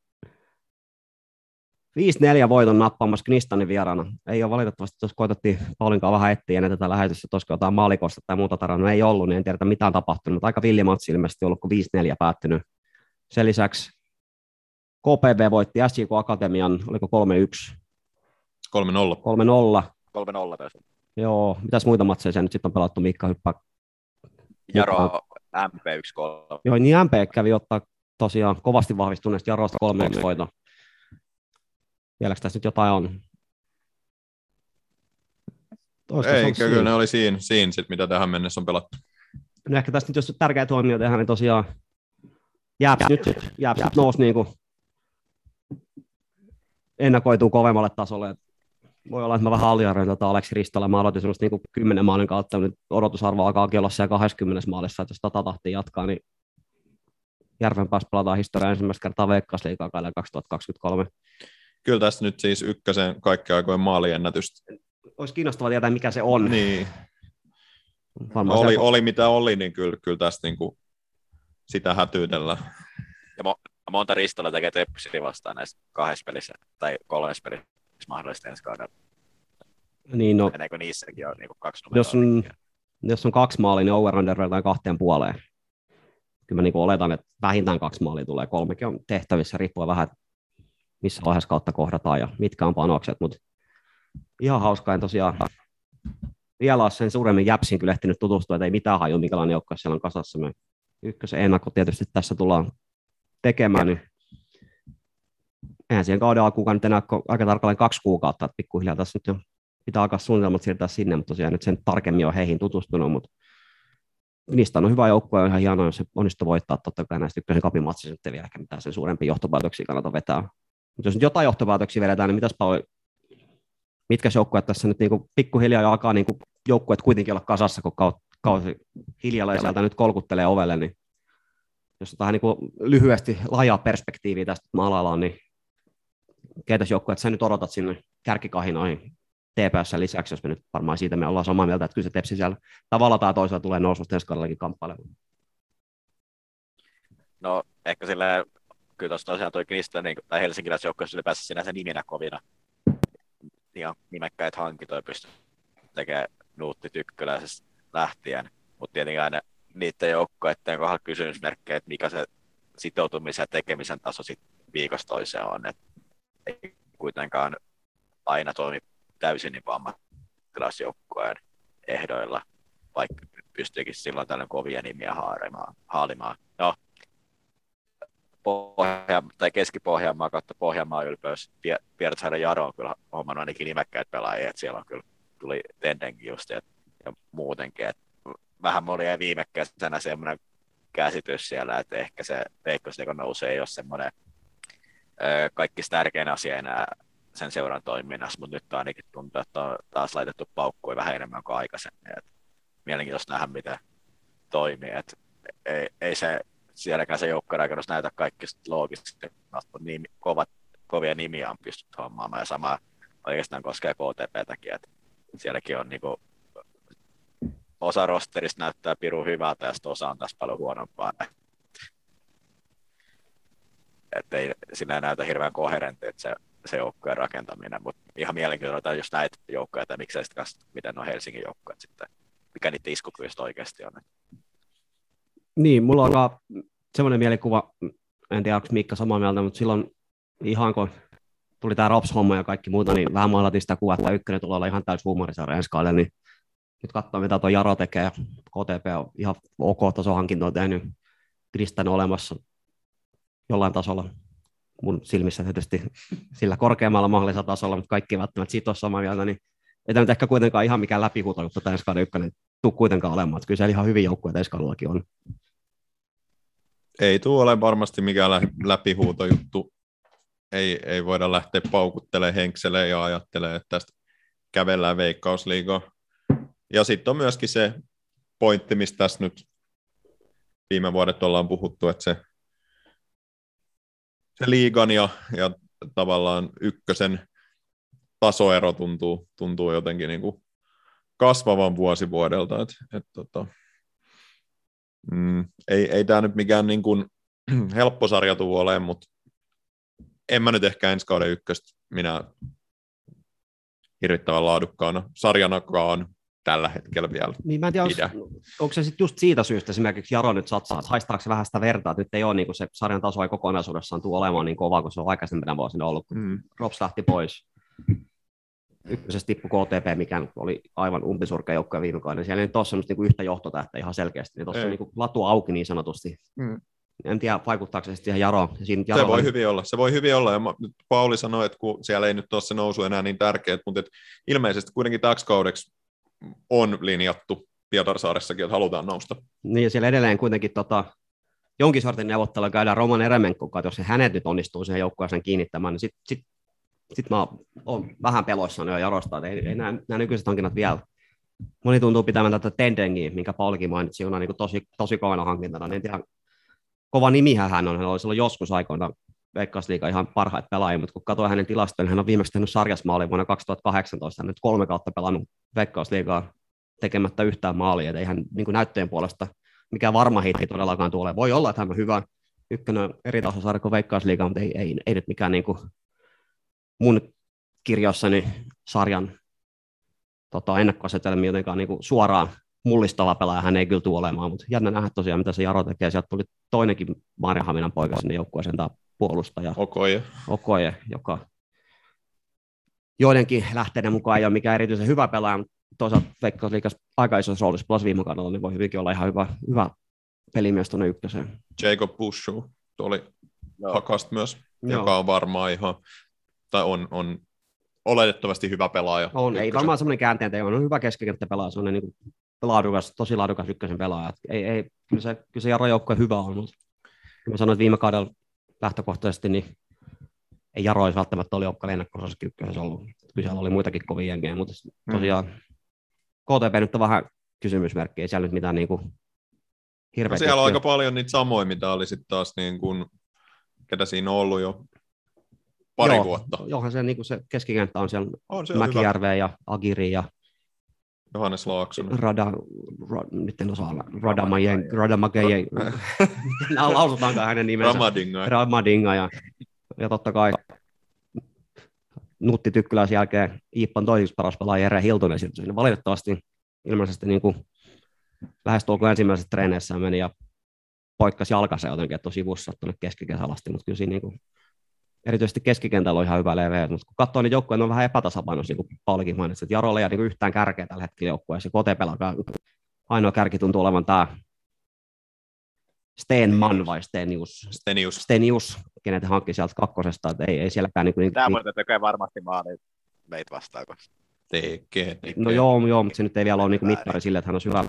5-4 voiton nappaamassa Knistanin vieraana. Ei ole valitettavasti, jos koitettiin Paulinkaan vähän etsiä ennen tätä lähetystä, että jotain maalikosta tai muuta tarannut. Ei ollut, niin en tiedä mitä on tapahtunut, mutta aika villimatsi ilmeisesti ollut, kun 5-4 päättynyt. Sen lisäksi KPV voitti SJK Akatemian, oliko 3-1? 3-0. 3-0. 3-0 taisi. Joo, mitäs muita matseja nyt sitten on pelattu, Mikka hyppää? Jaro MP 1-3. Joo, niin MP kävi ottaa tosiaan kovasti vahvistuneesta Jarosta 3-1 voiton. Vieläkö tässä nyt jotain on? Toista Ei, kyllä siinä. ne oli siinä, siinä sit, mitä tähän mennessä on pelattu. No ehkä tässä nyt, jos tärkeä huomio tehdään, niin tosiaan Jääps nyt, jääps nyt nousi niin kuin ennakoituu kovemmalle tasolle. Voi olla, että mä vähän aliarvoin tota Aleksi Ristola. Mä aloitin semmoista niin 10 maalin kautta, nyt odotusarvo alkaa olla siellä 20 maalissa, että jos tota tahtia jatkaa, niin Järvenpäässä pelataan historiaa ensimmäistä kertaa Veikkausliigaa 2023 kyllä tässä nyt siis ykkösen kaikki aikojen maaliennätystä. Olisi kiinnostavaa tietää, mikä se on. Niin. oli, oli mitä oli, niin kyllä, kyllä tästä niin kuin sitä hätyytellä. Ja mo- monta ristolla tekee Tepsi vastaan näissä kahdessa pelissä tai kolmessa pelissä mahdollisesti ensi kaudella. Niin, no, Meneekö niissäkin on niin kuin kaksi jos on, jos on kaksi maalia, niin over under kahteen puoleen. Kyllä mä niin oletan, että vähintään kaksi maalia tulee. Kolmekin on tehtävissä, riippuen vähän, missä vaiheessa kautta kohdataan ja mitkä on panokset, mutta ihan hauskaa, en tosiaan vielä sen suuremmin jäpsin kyllä ehtinyt tutustua, että ei mitään haju, minkälainen joukko siellä on kasassa. Me ykkösen ennakko tietysti tässä tullaan tekemään, niin eihän siihen kauden alkuun nyt enää aika tarkalleen kaksi kuukautta, että pikkuhiljaa tässä nyt jo pitää alkaa suunnitelmat siirtää sinne, mutta tosiaan nyt sen tarkemmin on heihin tutustunut, mutta niistä on hyvä joukkue ja ihan hienoa, jos se onnistuu voittaa totta kai näistä ykkösen kapimatsissa, nyt ei vielä ehkä mitään sen suurempia johtopäätöksiä kannata vetää. Mutta jos nyt jotain johtopäätöksiä vedetään, niin mitäs paljon, mitkä joukkueet tässä nyt niinku pikkuhiljaa alkaa niinku joukkueet kuitenkin olla kasassa, kun kausi hiljalleen sieltä nyt kolkuttelee ovelle, niin jos vähän niinku lyhyesti laajaa perspektiiviä tästä maalaillaan, niin keitä joukkueet sä nyt odotat sinne kärkikahinoihin TPS lisäksi, jos me nyt varmaan siitä me ollaan samaa mieltä, että kyllä se Tepsi siellä tavalla tai toisella tulee noususta ensi kaudellakin kamppailemaan. No ehkä sillä kyllä tuossa tosiaan toi Krista, niin, tai helsinkiläisjoukkueessa ylipäänsä sinänsä niminä kovina. Ihan nimekkäitä hankintoja pystyy tekemään Nuutti Tykköläisestä lähtien, mutta tietenkin aina niiden joukkoiden kohdalla kysymysmerkkejä, että mikä se sitoutumisen ja tekemisen taso sit viikosta toiseen on. Et ei kuitenkaan aina toimi täysin niin ammattilaisjoukkueen ehdoilla, vaikka pystyykin silloin tällöin kovia nimiä haalimaan. No, Pohja, tai Keski-Pohjanmaa kautta Pohjanmaa ylpeys. Pietasaaren Jaro on kyllä hommannut ainakin nimekkäitä pelaajia, että siellä on kyllä tuli Tendenkin just ja, ja muutenkin. Et vähän oli viime kesänä semmoinen käsitys siellä, että ehkä se Veikkosliikan nousee ei ole semmoinen kaikki tärkein asia enää sen seuran toiminnassa, mutta nyt ainakin tuntuu, että on taas laitettu paukkuja vähän enemmän kuin aikaisemmin. Et mielenkiintoista nähdä, miten toimii. Et ei, ei se sielläkään se joukkorakennus näytä kaikki loogisesti, niin kovat, kovia nimiä on pystytty hommaamaan ja sama oikeastaan koskee KTPtäkin, että sielläkin on niinku, osa rosterista näyttää piru hyvältä ja osa on taas paljon huonompaa. Että ei sinä näytä hirveän koherentti, että se, se joukkojen rakentaminen, mutta ihan mielenkiintoista, jos näitä joukkoja, että miksei sitten miten on Helsingin joukkoja sitten, mikä niitä iskukyvystä oikeasti on. Niin, mulla on semmoinen mielikuva, en tiedä onko Mikka samaa mieltä, mutta silloin ihan kun tuli tämä Rops-homma ja kaikki muuta, niin vähän maalattiin sitä kuvaa, että ykkönen tulee olla ihan täys huumorisarja ensi kaudella, niin nyt katsoo, mitä tuo Jaro tekee. KTP on ihan ok tasohankintoa tehnyt. Kristan olemassa jollain tasolla mun silmissä tietysti sillä korkeammalla mahdollisella tasolla, mutta kaikki välttämättä siitä ole samaa mieltä, niin ei tämä nyt ehkä kuitenkaan ihan mikään läpihuuto juttu tämä ensi kauden ykkönen tuu kuitenkaan olemaan. Että kyllä siellä ihan hyvin joukkueita ensi kaudellakin on. Ei tule ole varmasti mikään lä- läpihuutojuttu. Ei, ei voida lähteä paukuttelemaan henkseleen ja ajattelemaan, että tästä kävellään veikkausliigaa. Ja sitten on myöskin se pointti, mistä tässä nyt viime vuodet ollaan puhuttu, että se, se liigan ja, ja tavallaan ykkösen tasoero tuntuu, tuntuu jotenkin niin kuin kasvavan vuosi vuodelta. Et, et, tota, mm, ei, ei tämä nyt mikään niin kuin [CLEARS THROAT] helppo sarja tule olemaan, mutta en mä nyt ehkä ensi kauden ykköstä minä hirvittävän laadukkaana sarjanakaan tällä hetkellä vielä. Niin mä en tiedä, pidä. onko, onko se sitten just siitä syystä esimerkiksi Jaro nyt satsaa, että haistaako se vähän sitä vertaa, että nyt ei ole niin kuin se sarjan taso ei kokonaisuudessaan tule olemaan niin kova kuin se on aikaisempina vuosina ollut, kun Mm. Rops lähti pois. Ykkösessä tippui KTP, mikä oli aivan umpisurkea joukkoja viime kaudella. Siellä ei nyt ole semmoista niin yhtä johtotähtä ihan selkeästi. Niin tuossa on niin latu auki niin sanotusti. Mm. En tiedä, vaikuttaako se sitten siihen Jaroon. Ja siinä Se voi hyvin olla. Se voi hyvin olla. Ja mä- nyt Pauli sanoi, että kun siellä ei nyt ole se nousu enää niin tärkeä, mutta et ilmeisesti kuitenkin täksi kaudeksi on linjattu Pietarsaaressakin, että halutaan nousta. Niin, ja siellä edelleen kuitenkin tota, jonkin sortin neuvottelua käydään Roman Eremenkon kanssa, että jos se hänet nyt onnistuu siihen joukkueeseen kiinnittämään, niin sitten sit, sit mä oon vähän peloissani jo Jarosta, että ei, ei nämä, nämä nykyiset hankinnat vielä. Moni tuntuu pitävän tätä Tendengiä, minkä Paulikin mainitsi, on niin tosi, tosi kovana hankintana. En tiedä, kova nimihän hän on, hän oli silloin joskus aikoina Veikkausliiga ihan parhaita pelaajia, mutta kun katsoin hänen tilastoja, niin hän on viimeksi tehnyt sarjasmaali vuonna 2018, hän on nyt kolme kautta pelannut Veikkausliigaa tekemättä yhtään maalia, että ei hän niin näyttöjen puolesta mikä varma hitti todellakaan tule. Voi olla, että hän on hyvä ykkönen eri tasosarja kuin Veikkausliiga, mutta ei, ei, ei nyt mikään niin kuin mun kirjoissani sarjan tota, ennakkoasetelmia jotenkaan niin kuin suoraan mullistava pelaaja hän ei kyllä tule olemaan, mutta jännä nähdä tosiaan, mitä se Jaro tekee. Sieltä tuli toinenkin Maarianhaminan poika sinne joukkueeseen, tämä puolustaja Okoje. Okoje, joka joidenkin lähteiden mukaan ei ole mikään erityisen hyvä pelaaja, mutta toisaalta Veikkausliikas aika isossa roolissa plus viime kaudella, niin voi hyvinkin olla ihan hyvä, hyvä pelimies tuonne ykköseen. Jacob Bushu oli Joo. Hakast myös, Joo. joka on varmaan ihan, tai on, on oletettavasti hyvä pelaaja. On, ei ykkösen. varmaan semmoinen käänteen teko, on hyvä keskikenttäpelaaja, se on niin kuin laadukas, tosi laadukas ykkösen pelaaja. Et Ei, ei, kyllä se, kyllä se Jaro joukkue hyvä on, mutta mä sanoin, että viime kaudella lähtökohtaisesti, niin ei Jaro olisi välttämättä oli joukkueen ennakkoosassa ykkösessä ollut. Kyllä siellä oli muitakin kovia jengejä, mutta tosiaan KTP nyt on vähän kysymysmerkki, ei siellä nyt mitään niin kuin No hirveä siellä on aika paljon niitä samoja, mitä oli sitten taas niin kuin, ketä siinä on ollut jo pari Joo, vuotta. Johan se, niin se keskikenttä on siellä On se hyvä. Mäkijärveä ja Agiri ja Johannes Laaksonen. Rada, ra, nyt en osaa, Radamajen, Radamagejen, [LAUGHS] nämä lausutaankaan hänen nimensä. Ramadinga. Ramadinga ja, ja totta kai Nutti Tykkyläisen jälkeen Iippan toiseksi paras pelaaja Jere Hiltunen sinne. Valitettavasti ilmeisesti niin kuin lähestulkoon ensimmäisessä treeneissä meni ja poikkasi jalkansa jotenkin, että on sivussa tuonne keskikesällä asti, mutta kyllä siinä niin kuin, erityisesti keskikentällä on ihan hyvä leveä, mutta kun katsoo, niin joukkueet on vähän epätasapainoisia, niin kuin Paulikin mainitsi, että Jarolla ei ole niin yhtään kärkeä tällä hetkellä joukkueessa, Kotepelakaan ainoa kärki tuntuu olevan tämä Stenman vai Stenius, Stenius. Stenius, kenet hankki sieltä kakkosesta, että ei, ei sielläkään niin, niin, Tämä muuten tekee varmasti maali meitä vastaan. kun- Tekee, tekee. No joo, joo, mutta se nyt ei vielä ole niin mittari sille, että hän on hyvä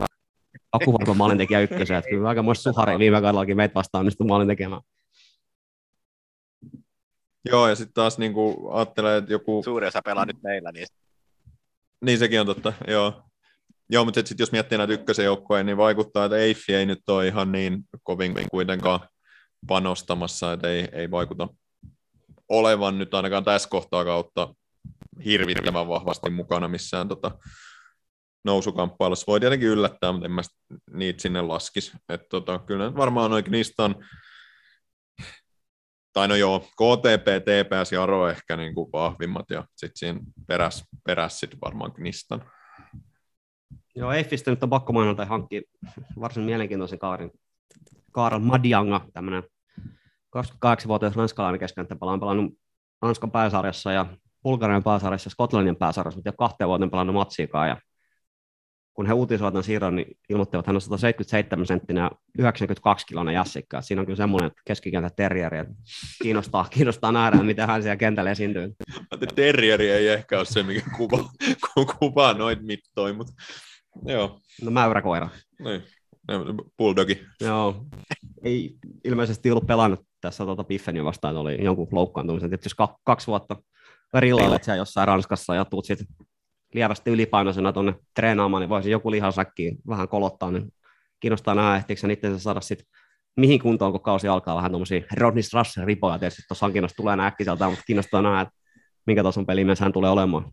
akuvarma maalintekijä ykkösen, että kyllä aika muista suhari viime kaudellakin meitä vastaan onnistui maalin tekemään. Joo, ja sitten taas niin kuin ajattelee, että joku, Suuri osa pelaa nyt meillä, niin niin sekin on totta, joo. Joo, mutta sitten jos miettii näitä ykkösen joukkoja, niin vaikuttaa, että Eiffi ei nyt ole ihan niin kovin kuitenkaan panostamassa, että ei, ei vaikuta olevan nyt ainakaan tässä kohtaa kautta hirvittävän vahvasti mukana missään tota, nousukamppailussa. Voi tietenkin yllättää, mutta en mä niitä sinne laskisi. Et tota, kyllä varmaan noin niistä on, tai no joo, KTP, TPS ja Aro ehkä niin kuin vahvimmat, ja sitten siinä peräs, peräs sit varmaan Knistan. Joo, Eiffistä nyt on pakko mainita tai hankkia varsin mielenkiintoisen kaarin Karl Madianga, tämmöinen 28-vuotias ranskalainen keskenttäpelaaja, on pelannut Ranskan pääsarjassa ja Bulgarian pääsarjassa ja Skotlannin pääsarjassa, mutta jo kahteen vuoteen pelannut matsiikaan. Ja kun he uutisoivat tämän siirron, niin ilmoittivat, että hän on 177 senttinen ja 92 kiloinen jassikka. Siinä on kyllä semmoinen keskikentä terrieri, että kiinnostaa, kiinnostaa nähdä, miten hän siellä kentällä esiintyy. Terrieri ei ehkä ole se, mikä kuva, kuvaa noit mittoi, mutta joo. No mäyräkoira. Niin. Bulldogi. Joo. Ei ilmeisesti ollut pelannut tässä tuota Biffenia vastaan, oli jonkun loukkaantumisen. Tietysti jos kaksi vuotta rillalle siellä jossain Ranskassa ja tuut sitten lievästi ylipainoisena tuonne treenaamaan, niin voisi joku lihasäkkiin vähän kolottaa, niin kiinnostaa nähdä, ehtiikö sen itse saada sitten mihin kuntoon, kun kausi alkaa vähän tuommoisia Rodney Strasser ripoja, tietysti tuossa hankinnassa tulee nämä äkkiseltä, mutta kiinnostaa nähdä, että minkä tason pelimies hän tulee olemaan.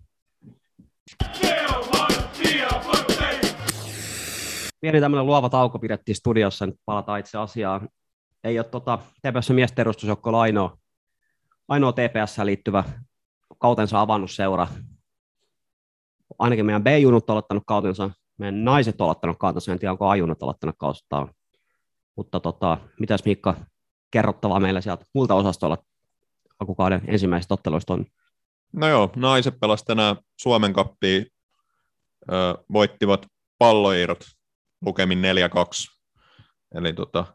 Pieni tämmöinen luova tauko pidettiin studiossa, nyt palataan itse asiaan. Ei ole tota, TPS miesten edustusjoukko ainoa, ainoa TPS liittyvä kautensa avannut seura, ainakin meidän B-junut on aloittanut kautensa, meidän naiset on aloittanut kautensa, en tiedä onko A-junut aloittanut kautensa. Mutta tota, mitäs Mikka kerrottavaa meillä sieltä muilta osastolla alkukauden ensimmäisistä otteluista on? No joo, naiset pelasivat tänään Suomen kappia, voittivat palloirot lukemin 4-2. Eli tota,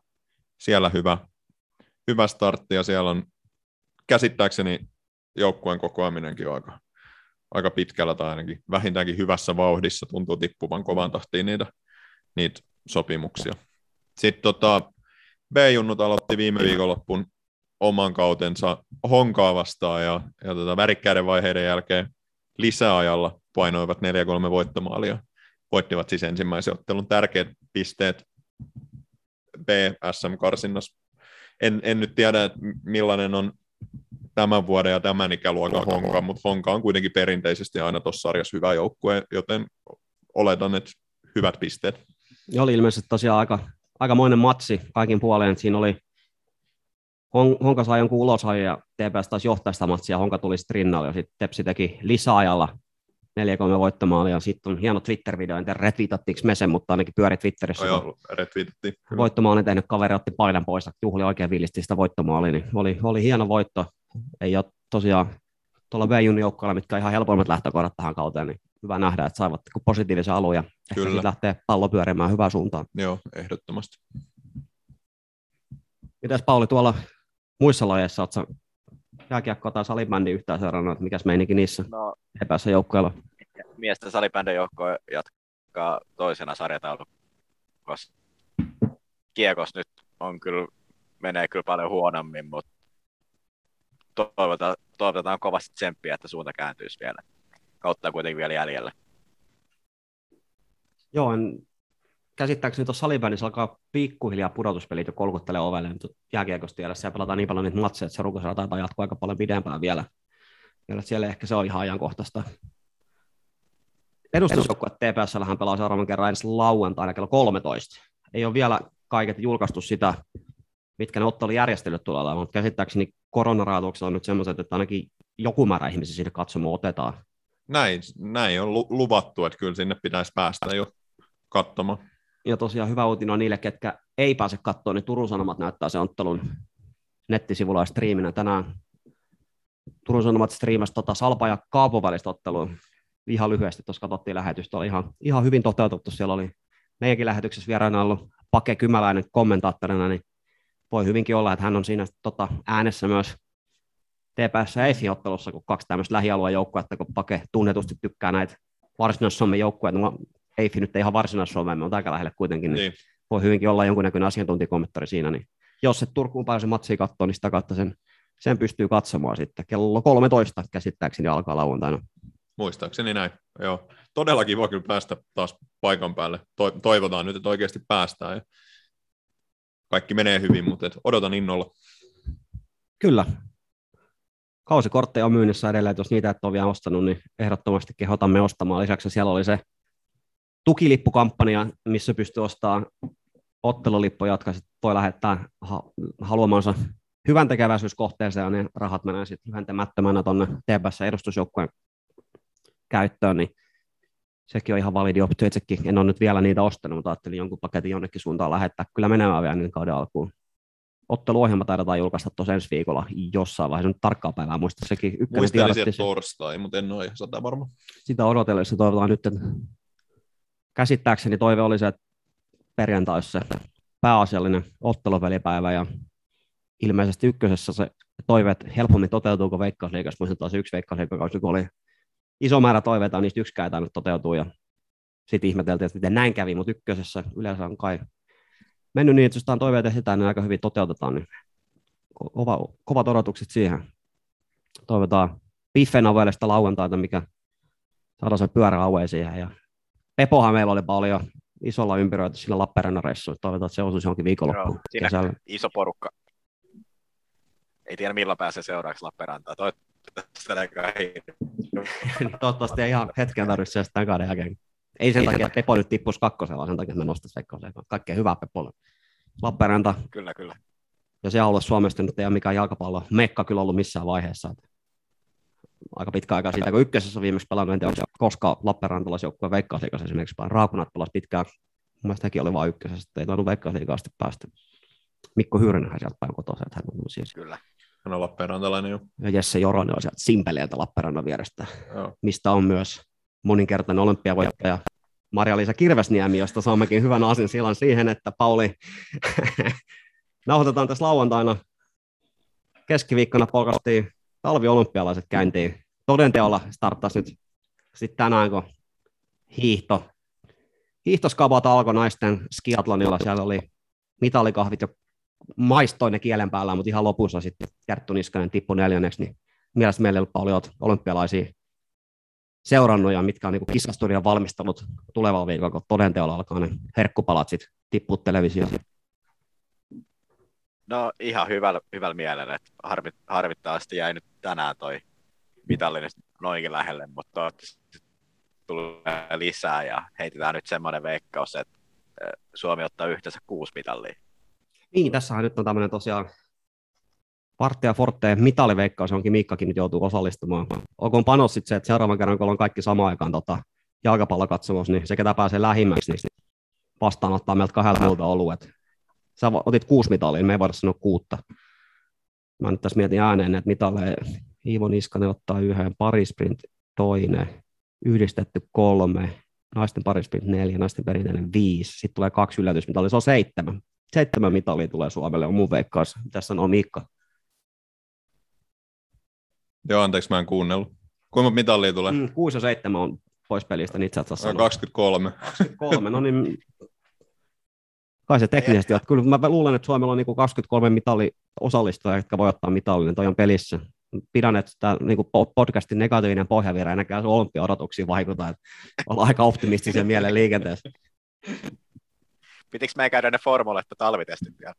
siellä hyvä, hyvä startti ja siellä on käsittääkseni joukkueen kokoaminenkin aika, aika pitkällä tai ainakin vähintäänkin hyvässä vauhdissa tuntuu tippuvan kovan tahtiin niitä, niitä sopimuksia. Sitten tota, B-junnut aloitti viime viikonloppuun oman kautensa Honkaa vastaan ja, ja tota, värikkäiden vaiheiden jälkeen lisäajalla painoivat 4-3 voittomaalia. Voittivat siis ensimmäisen ottelun tärkeät pisteet B-SM-karsinnassa. En, en nyt tiedä, millainen on tämän vuoden ja tämän ikäluokan Honka, mutta Honka on kuitenkin perinteisesti aina tuossa sarjassa hyvä joukkue, joten oletan, että hyvät pisteet. Ja oli ilmeisesti tosiaan aika, aikamoinen matsi kaikin puoleen. Siinä oli Honka sai jonkun ulosajan ja TPS taisi johtaa sitä matsia, Honka tuli sitten rinnalle ja sitten Tepsi teki lisäajalla 4-3 voittomaalia. Ja sitten on hieno Twitter-video, en tiedä retweetattiinko me sen, mutta ainakin pyöri Twitterissä. Oh, joo, retweetattiin. Voittomaalin tehnyt kaveri otti paidan pois, juhli oikein villisti sitä voittomaalia, niin oli, oli hieno voitto ei ole tosiaan tuolla B-junnin joukkoilla, mitkä on ihan helpoimmat lähtökohdat tähän kauteen, niin hyvä nähdä, että saivat positiivisen alun ja Kyllä. ehkä lähtee pallo pyörimään hyvään suuntaan. Joo, ehdottomasti. Mitäs Pauli tuolla muissa lajeissa, oletko jääkiekkoa tai salibändi yhtään seurannut, että mikäs meininki niissä no, epässä joukkoilla? Miesten salibändin joukko jatkaa toisena sarjataulukossa. Kiekos nyt on kyllä, menee kyllä paljon huonommin, mutta toivotaan, toivotaan kovasti tsemppiä, että suunta kääntyisi vielä. Kautta kuitenkin vielä jäljellä. Joo, en, käsittääkseni tuossa salibändissä alkaa pikkuhiljaa pudotuspelit jo kolkuttelee ovelle nyt jääkiekosta tiedä. Siellä pelataan niin paljon niitä matseja, että se rukosella taitaa jatkuu aika paljon pidempään vielä. vielä siellä ehkä se on ihan ajankohtaista. Edustusjoukkue TPS pelaa seuraavan kerran ensi lauantaina kello 13. Ei ole vielä kaiket julkaistu sitä, mitkä ne ottelujärjestelyt tulee olemaan, mutta käsittääkseni koronarajoitukset on nyt semmoiset, että ainakin joku määrä ihmisiä sinne katsomaan otetaan. Näin, näin on luvattu, että kyllä sinne pitäisi päästä jo katsomaan. Ja tosiaan hyvä uutinen on niille, ketkä ei pääse katsomaan, niin Turun Sanomat näyttää sen ottelun nettisivulla ja striiminä tänään. Turun Sanomat striimasi tota Salpa ja Kaapo välistä ottelua ihan lyhyesti, tuossa katsottiin lähetystä, oli ihan, ihan hyvin toteutettu. Siellä oli meidänkin lähetyksessä vieraana ollut Pake Kymäläinen kommentaattorina, niin voi hyvinkin olla, että hän on siinä tota, äänessä myös TPS EFI-ottelussa, kun kaksi tämmöistä lähialueen joukkuetta, kun Pake tunnetusti tykkää näitä varsinais-Suomen joukkueita. No, EFI nyt ei ihan varsinais-Suomeen, mutta aika lähellä kuitenkin, niin, niin. voi hyvinkin olla jonkunnäköinen asiantuntijakommentari siinä. Niin jos se Turkuun pääsee matsiin katsoa, niin sitä kautta sen, sen pystyy katsomaan sitten. Kello 13 käsittääkseni alkaa lauantaina. Muistaakseni näin, joo. Todella kiva kyllä päästä taas paikan päälle. Toivotaan nyt, että oikeasti päästään. Ja kaikki menee hyvin, mutta et odotan innolla. Kyllä. Kausikortteja on myynnissä edelleen, että jos niitä et ole vielä ostanut, niin ehdottomasti kehotamme ostamaan. Lisäksi siellä oli se tukilippukampanja, missä pystyy ostamaan ottelulippuja, jotka voi lähettää haluamansa hyvän tekeväisyyskohteeseen, ja ne rahat menee sitten lyhentämättömänä tuonne TPS edustusjoukkueen käyttöön, niin sekin on ihan validi optio itsekin. En ole nyt vielä niitä ostanut, mutta ajattelin jonkun paketin jonnekin suuntaan lähettää kyllä menemään vielä niin kauden alkuun. Otteluohjelma taidetaan julkaista tuossa ensi viikolla jossain vaiheessa, nyt tarkkaa päivää muista sekin. Ykkönen sieltä torstai, mutta en ole ihan sata varma. sitä odotellessa toivotaan nyt, että käsittääkseni toive oli se, että perjantai olisi se pääasiallinen ottelupelipäivä ja ilmeisesti ykkösessä se toive, että helpommin toteutuuko veikkausliikassa, muistan taas yksi veikkausliikakausi, kun oli iso määrä toiveita, niistä yksikään ei tainnut toteutua ja sitten ihmeteltiin, että miten näin kävi, mutta ykkösessä yleensä on kai mennyt niin, että jos jotain toiveita esitetään, niin aika hyvin toteutetaan, niin ko- kova, kovat odotukset siihen. Toivotaan Biffen avueellista lauantaita, mikä saadaan se pyörä aueen siihen. Ja Pepohan meillä oli paljon isolla ympyröitä sillä Lappeenrannan reissulla. Toivotaan, että se osuisi johonkin viikonloppuun Joo, siinä kesällä. iso porukka. Ei tiedä milloin pääsee seuraavaksi Lappeenrantaan. Toivottavasti [LAUGHS] Toivottavasti ei ihan hetken tarvitse tämän kauden jälkeen. Ei sen Ei takia, että Pepo nyt tippuisi kakkosella, vaan sen takia, että me nostaisiin veikkauseen. Kaikkea hyvää Pepolle. Lappeenranta Kyllä, kyllä. ja se alue Suomesta nyt ei ole mikään jalkapallo mekka kyllä ollut missään vaiheessa. Aika pitkä aika siitä, kun ykkösessä on viimeksi pelannut, en tiedä, koskaan Lappeenrantalaisjoukkueen veikkausliikassa esimerkiksi, vaan Raakunat pelasi pitkään. Mun mielestä hekin oli vain ykkösessä, että ei tainnut veikkausliikaa asti päästä. Mikko Hyyrynenhän sieltä päin kotoisin, että hän on siis. kyllä. Hän on Lappeenrantalainen jo. Ja Jesse Joronen on sieltä Simpeleeltä Lappeenrannan vierestä, Joo. mistä on myös moninkertainen olympiavoittaja Maria-Liisa Kirvesniemi, josta saammekin hyvän asin sillan siihen, että Pauli [LAUGHS] nauhoitetaan tässä lauantaina. Keskiviikkona polkastiin talviolympialaiset käyntiin. Todenteolla starttasi nyt sitten tänään, kun hiihto, hiihtoskabat alkoi naisten skiatlonilla. Siellä oli mitalikahvit jo maistoin ne kielen päällä, mutta ihan lopussa sitten Kerttu Niskanen tippui neljänneksi, niin mielestäni meillä paljon olympialaisia seurannut ja mitkä on niin kisastudien valmistelut tulevalla viikolla, kun todenteolla alkaa ne herkkupalat sitten tippua televisioon. No ihan hyvällä, hyvällä mielellä, että harvit, harvittavasti jäi nyt tänään toi mitalli nyt noinkin lähelle, mutta toivottavasti tulee lisää ja heitetään nyt semmoinen veikkaus, että eh, Suomi ottaa yhteensä kuusi mitallia. Niin, tässähän nyt on tämmöinen tosiaan Vartti ja Forte mitaliveikkaus, onkin Miikkakin nyt joutuu osallistumaan. Onko panos sitten se, että seuraavan kerran, kun on kaikki samaan aikaan tota, jalkapallokatsomus, niin se, ketä pääsee lähimmäksi, niin vastaanottaa meiltä kahdelta muulta oluet. Sä otit kuusi mitalia, niin me ei voida sanoa kuutta. Mä nyt tässä mietin ääneen, että mitalle Iivo Niskanen ottaa yhden, parisprint toinen, yhdistetty kolme, naisten parisprint neljä, naisten perinteinen viisi, sitten tulee kaksi yllätysmitalia, se on seitsemän. Seitsemän mitalia tulee Suomelle, on mun veikkaus. Tässä on Miikka. Joo, anteeksi, mä en kuunnellut. Kuinka mitallia tulee? Mm, 6 ja 7 on pois pelistä, niin itse asiassa No, sanoa. 23. kolme, no niin [LAUGHS] kai se teknisesti, että kyllä mä luulen, että Suomella on niin kuin 23 mitali osallistujaa, jotka voi ottaa mitallinen, toi on pelissä. Pidän, että tämä niin kuin podcastin negatiivinen pohjavire ei näkään olympia-odotuksiin vaikuta, että ollaan aika optimistisen [LAUGHS] mielen liikenteessä. Pitikö me käydä ne formulat talvitestit vielä?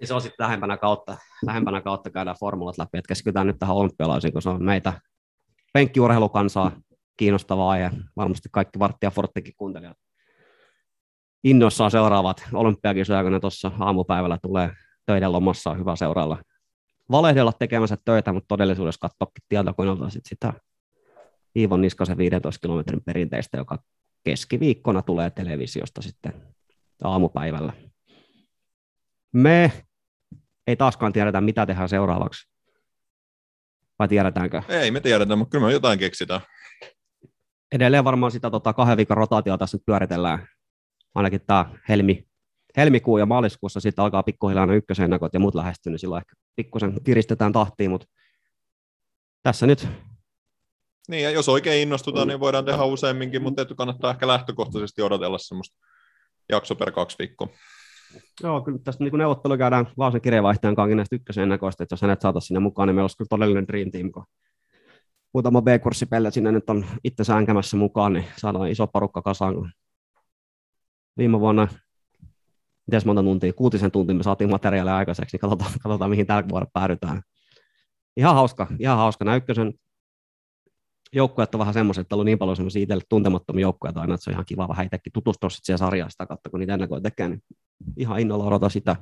Ja se on sitten lähempänä kautta, lähempänä kautta käydään formulat läpi, että keskitytään nyt tähän olympialaisiin, kun se on meitä penkkiurheilukansaa kiinnostava aihe. Varmasti kaikki Vartti ja Forttikin kuuntelijat innoissaan seuraavat olympiakisoja, kun ne tuossa aamupäivällä tulee töiden lomassa, on hyvä seurailla. Valehdella tekemänsä töitä, mutta todellisuudessa katsoakin tietokoneelta sit sitä Iivon Niskasen 15 kilometrin perinteistä, joka keskiviikkona tulee televisiosta sitten aamupäivällä. Me ei taaskaan tiedetä, mitä tehdään seuraavaksi. Vai tiedetäänkö? Ei me tiedetä, mutta kyllä me jotain keksitään. Edelleen varmaan sitä tota, kahden viikon rotaatiota tässä nyt pyöritellään. Ainakin tämä helmi, helmikuu ja maaliskuussa sitten alkaa pikkuhiljaa ne ykkösennakot ja muut lähestyy, niin silloin ehkä pikkusen kiristetään tahtiin, mutta tässä nyt Niin, ja jos oikein innostutaan, niin voidaan tehdä useamminkin, mutta kannattaa ehkä lähtökohtaisesti odotella semmoista jakso per kaksi viikkoa. Joo, kyllä tästä niin neuvottelu käydään Vaasan kirjeenvaihtajan kanssa näistä ykkösennakoista, että jos hänet saataisiin sinne mukaan, niin meillä olisi kyllä todellinen dream team, kun muutama B-kurssipelle sinne nyt on itse säänkämässä mukaan, niin saadaan iso porukka kasaan, viime vuonna miten monta tuntia, kuutisen tuntia me saatiin materiaalia aikaiseksi, niin katsotaan, katsotaan mihin tällä vuonna päädytään. Ihan hauska, ihan hauska. Nämä ykkösen joukkueet on vähän semmoiset, että on ollut niin paljon semmoisia itselle tuntemattomia joukkueita aina, että se on ihan kiva vähän itsekin tutustua sitten siihen sarjaan sitä kautta, kun niitä ennakoi tekee, niin ihan innolla odotan sitä.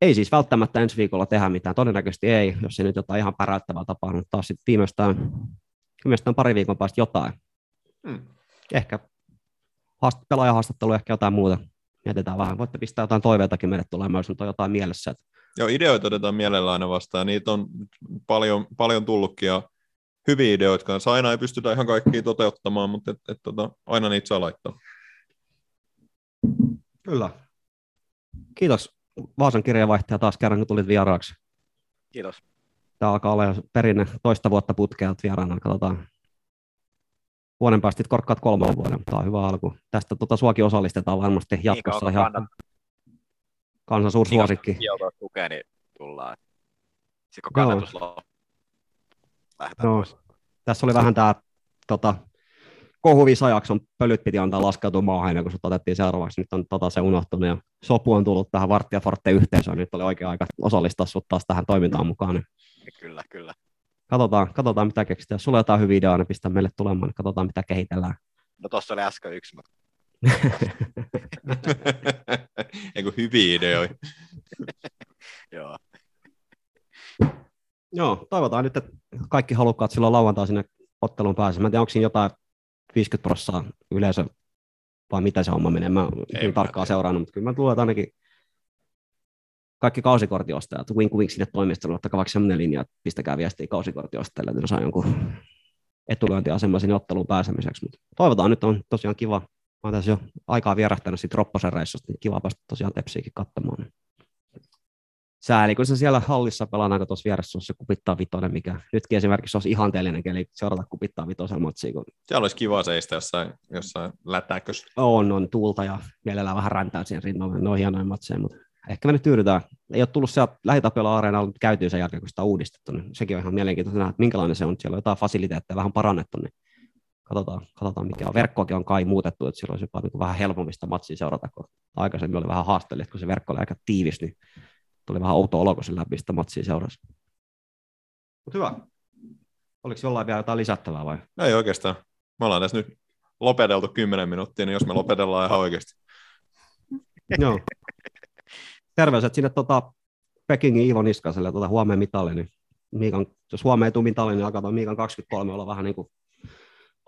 Ei siis välttämättä ensi viikolla tehdä mitään, todennäköisesti ei, jos ei nyt jotain ihan päräyttävää tapahdu, mutta taas sitten viimeistään, viimeistään pari viikon päästä jotain. Hmm. Ehkä haast- pelaajahaastattelu, ehkä jotain muuta. Mietitään vähän. Voitte pistää jotain toiveitakin meille tulemaan, jos nyt on jotain mielessä. Että Joo, ideoita otetaan mielellä aina vastaan. Niitä on paljon, paljon tullutkin ja hyviä ideoita kanssa. Aina ei pystytä ihan kaikkia toteuttamaan, mutta et, et, tota, aina niitä saa laittaa. Kyllä. Kiitos Vaasan kirjeenvaihtaja taas kerran, kun tulit vieraaksi. Kiitos. Tämä alkaa olla perinne toista vuotta putkea vieraana. Katsotaan. Vuoden päästä korkkaat kolmannen vuoden. Tämä on hyvä alku. Tästä tota, suakin osallistetaan varmasti jatkossa. Niin ihan kansan suursuosikki. Kieltoa tukea, niin tullaan. Sitten kun kannatus loppuu, lähdetään pois. Tässä oli vähän tämä tota, kohuvisajakson pölyt piti antaa laskeutua maahan ennen kuin sut otettiin seuraavaksi. Nyt on tota, se unohtunut ja sopu on tullut tähän Vartti ja Forte yhteisöön. Nyt oli oikea aika osallistaa sut taas tähän toimintaan mukaan. Niin Kyllä, kyllä. katsotaan, katsotaan, mitä keksitään. Jos sulla on jotain hyviä ideoita, niin pistä meille tulemaan. Niin katsotaan, mitä kehitellään. No tossa oli äsken yksi, mutta [LAUGHS] [LAUGHS] Eikö hyviä ideoita? [LAUGHS] joo. Joo, toivotaan nyt, että kaikki halukkaat silloin lauantai sinne otteluun pääsee. Mä en tiedä, onko siinä jotain 50 prossaa yleisö, vai mitä se homma menee. Mä en tarkkaan seurannut, mutta kyllä mä luulen, että ainakin kaikki kausikortiostajat, wink wink sinne toimistolle, ottakaa vaikka sellainen linja, että pistäkää viestiä kausikortiostajille, että ne saa jonkun etulyöntiasema sinne otteluun pääsemiseksi. Mutta toivotaan, nyt on tosiaan kiva. Mä oon tässä jo aikaa vierähtänyt siitä Ropposen reissusta, niin kiva päästä tosiaan Tepsiäkin katsomaan. Sääli, kun se siellä hallissa pelaa, kun tuossa vieressä se kupittaa vitonen, mikä nytkin esimerkiksi olisi ihanteellinen keli seurata kupittaa vitosella matsia, kun Siellä olisi kiva seistä jossain, jossain lätäkössä. on, on tuulta ja mielellään vähän räntää siihen rinnalle. Ne on hienoja matseja, mutta ehkä me nyt tyydytään. Ei ole tullut sieltä lähitapiolla areenalla mutta käytyy sen jälkeen, kun sitä on uudistettu. Niin sekin on ihan mielenkiintoista nähdä, että minkälainen se on. Siellä on jotain fasiliteetteja vähän parannettu, niin katsotaan, katsotaan mikä on. Verkkoakin on kai muutettu, että silloin olisi jopa niin vähän helpommista matsia seurata, kun aikaisemmin oli vähän haasteellista, kun se verkko oli aika tiivis, niin tuli vähän outo olo, kun se läpi sitä matsia seurasi. Mutta hyvä. Oliko jollain vielä jotain lisättävää vai? Ei oikeastaan. Me ollaan tässä nyt lopeteltu 10 minuuttia, niin jos me lopetellaan ihan oikeasti. [LAUGHS] Joo. Terveiset sinne tota, Pekingin Iivo Niskaselle tota, huomeen mitalle, niin Miikan, jos huomeen ei tule mitalle, niin alkaa Miikan 23 olla vähän niin kuin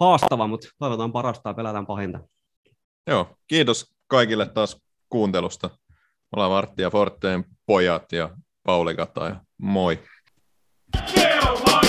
haastava, mutta toivotaan parasta ja pelätään pahinta. Joo, kiitos kaikille taas kuuntelusta. Me ollaan Vartti ja Forteen pojat ja Pauli Kata ja moi. My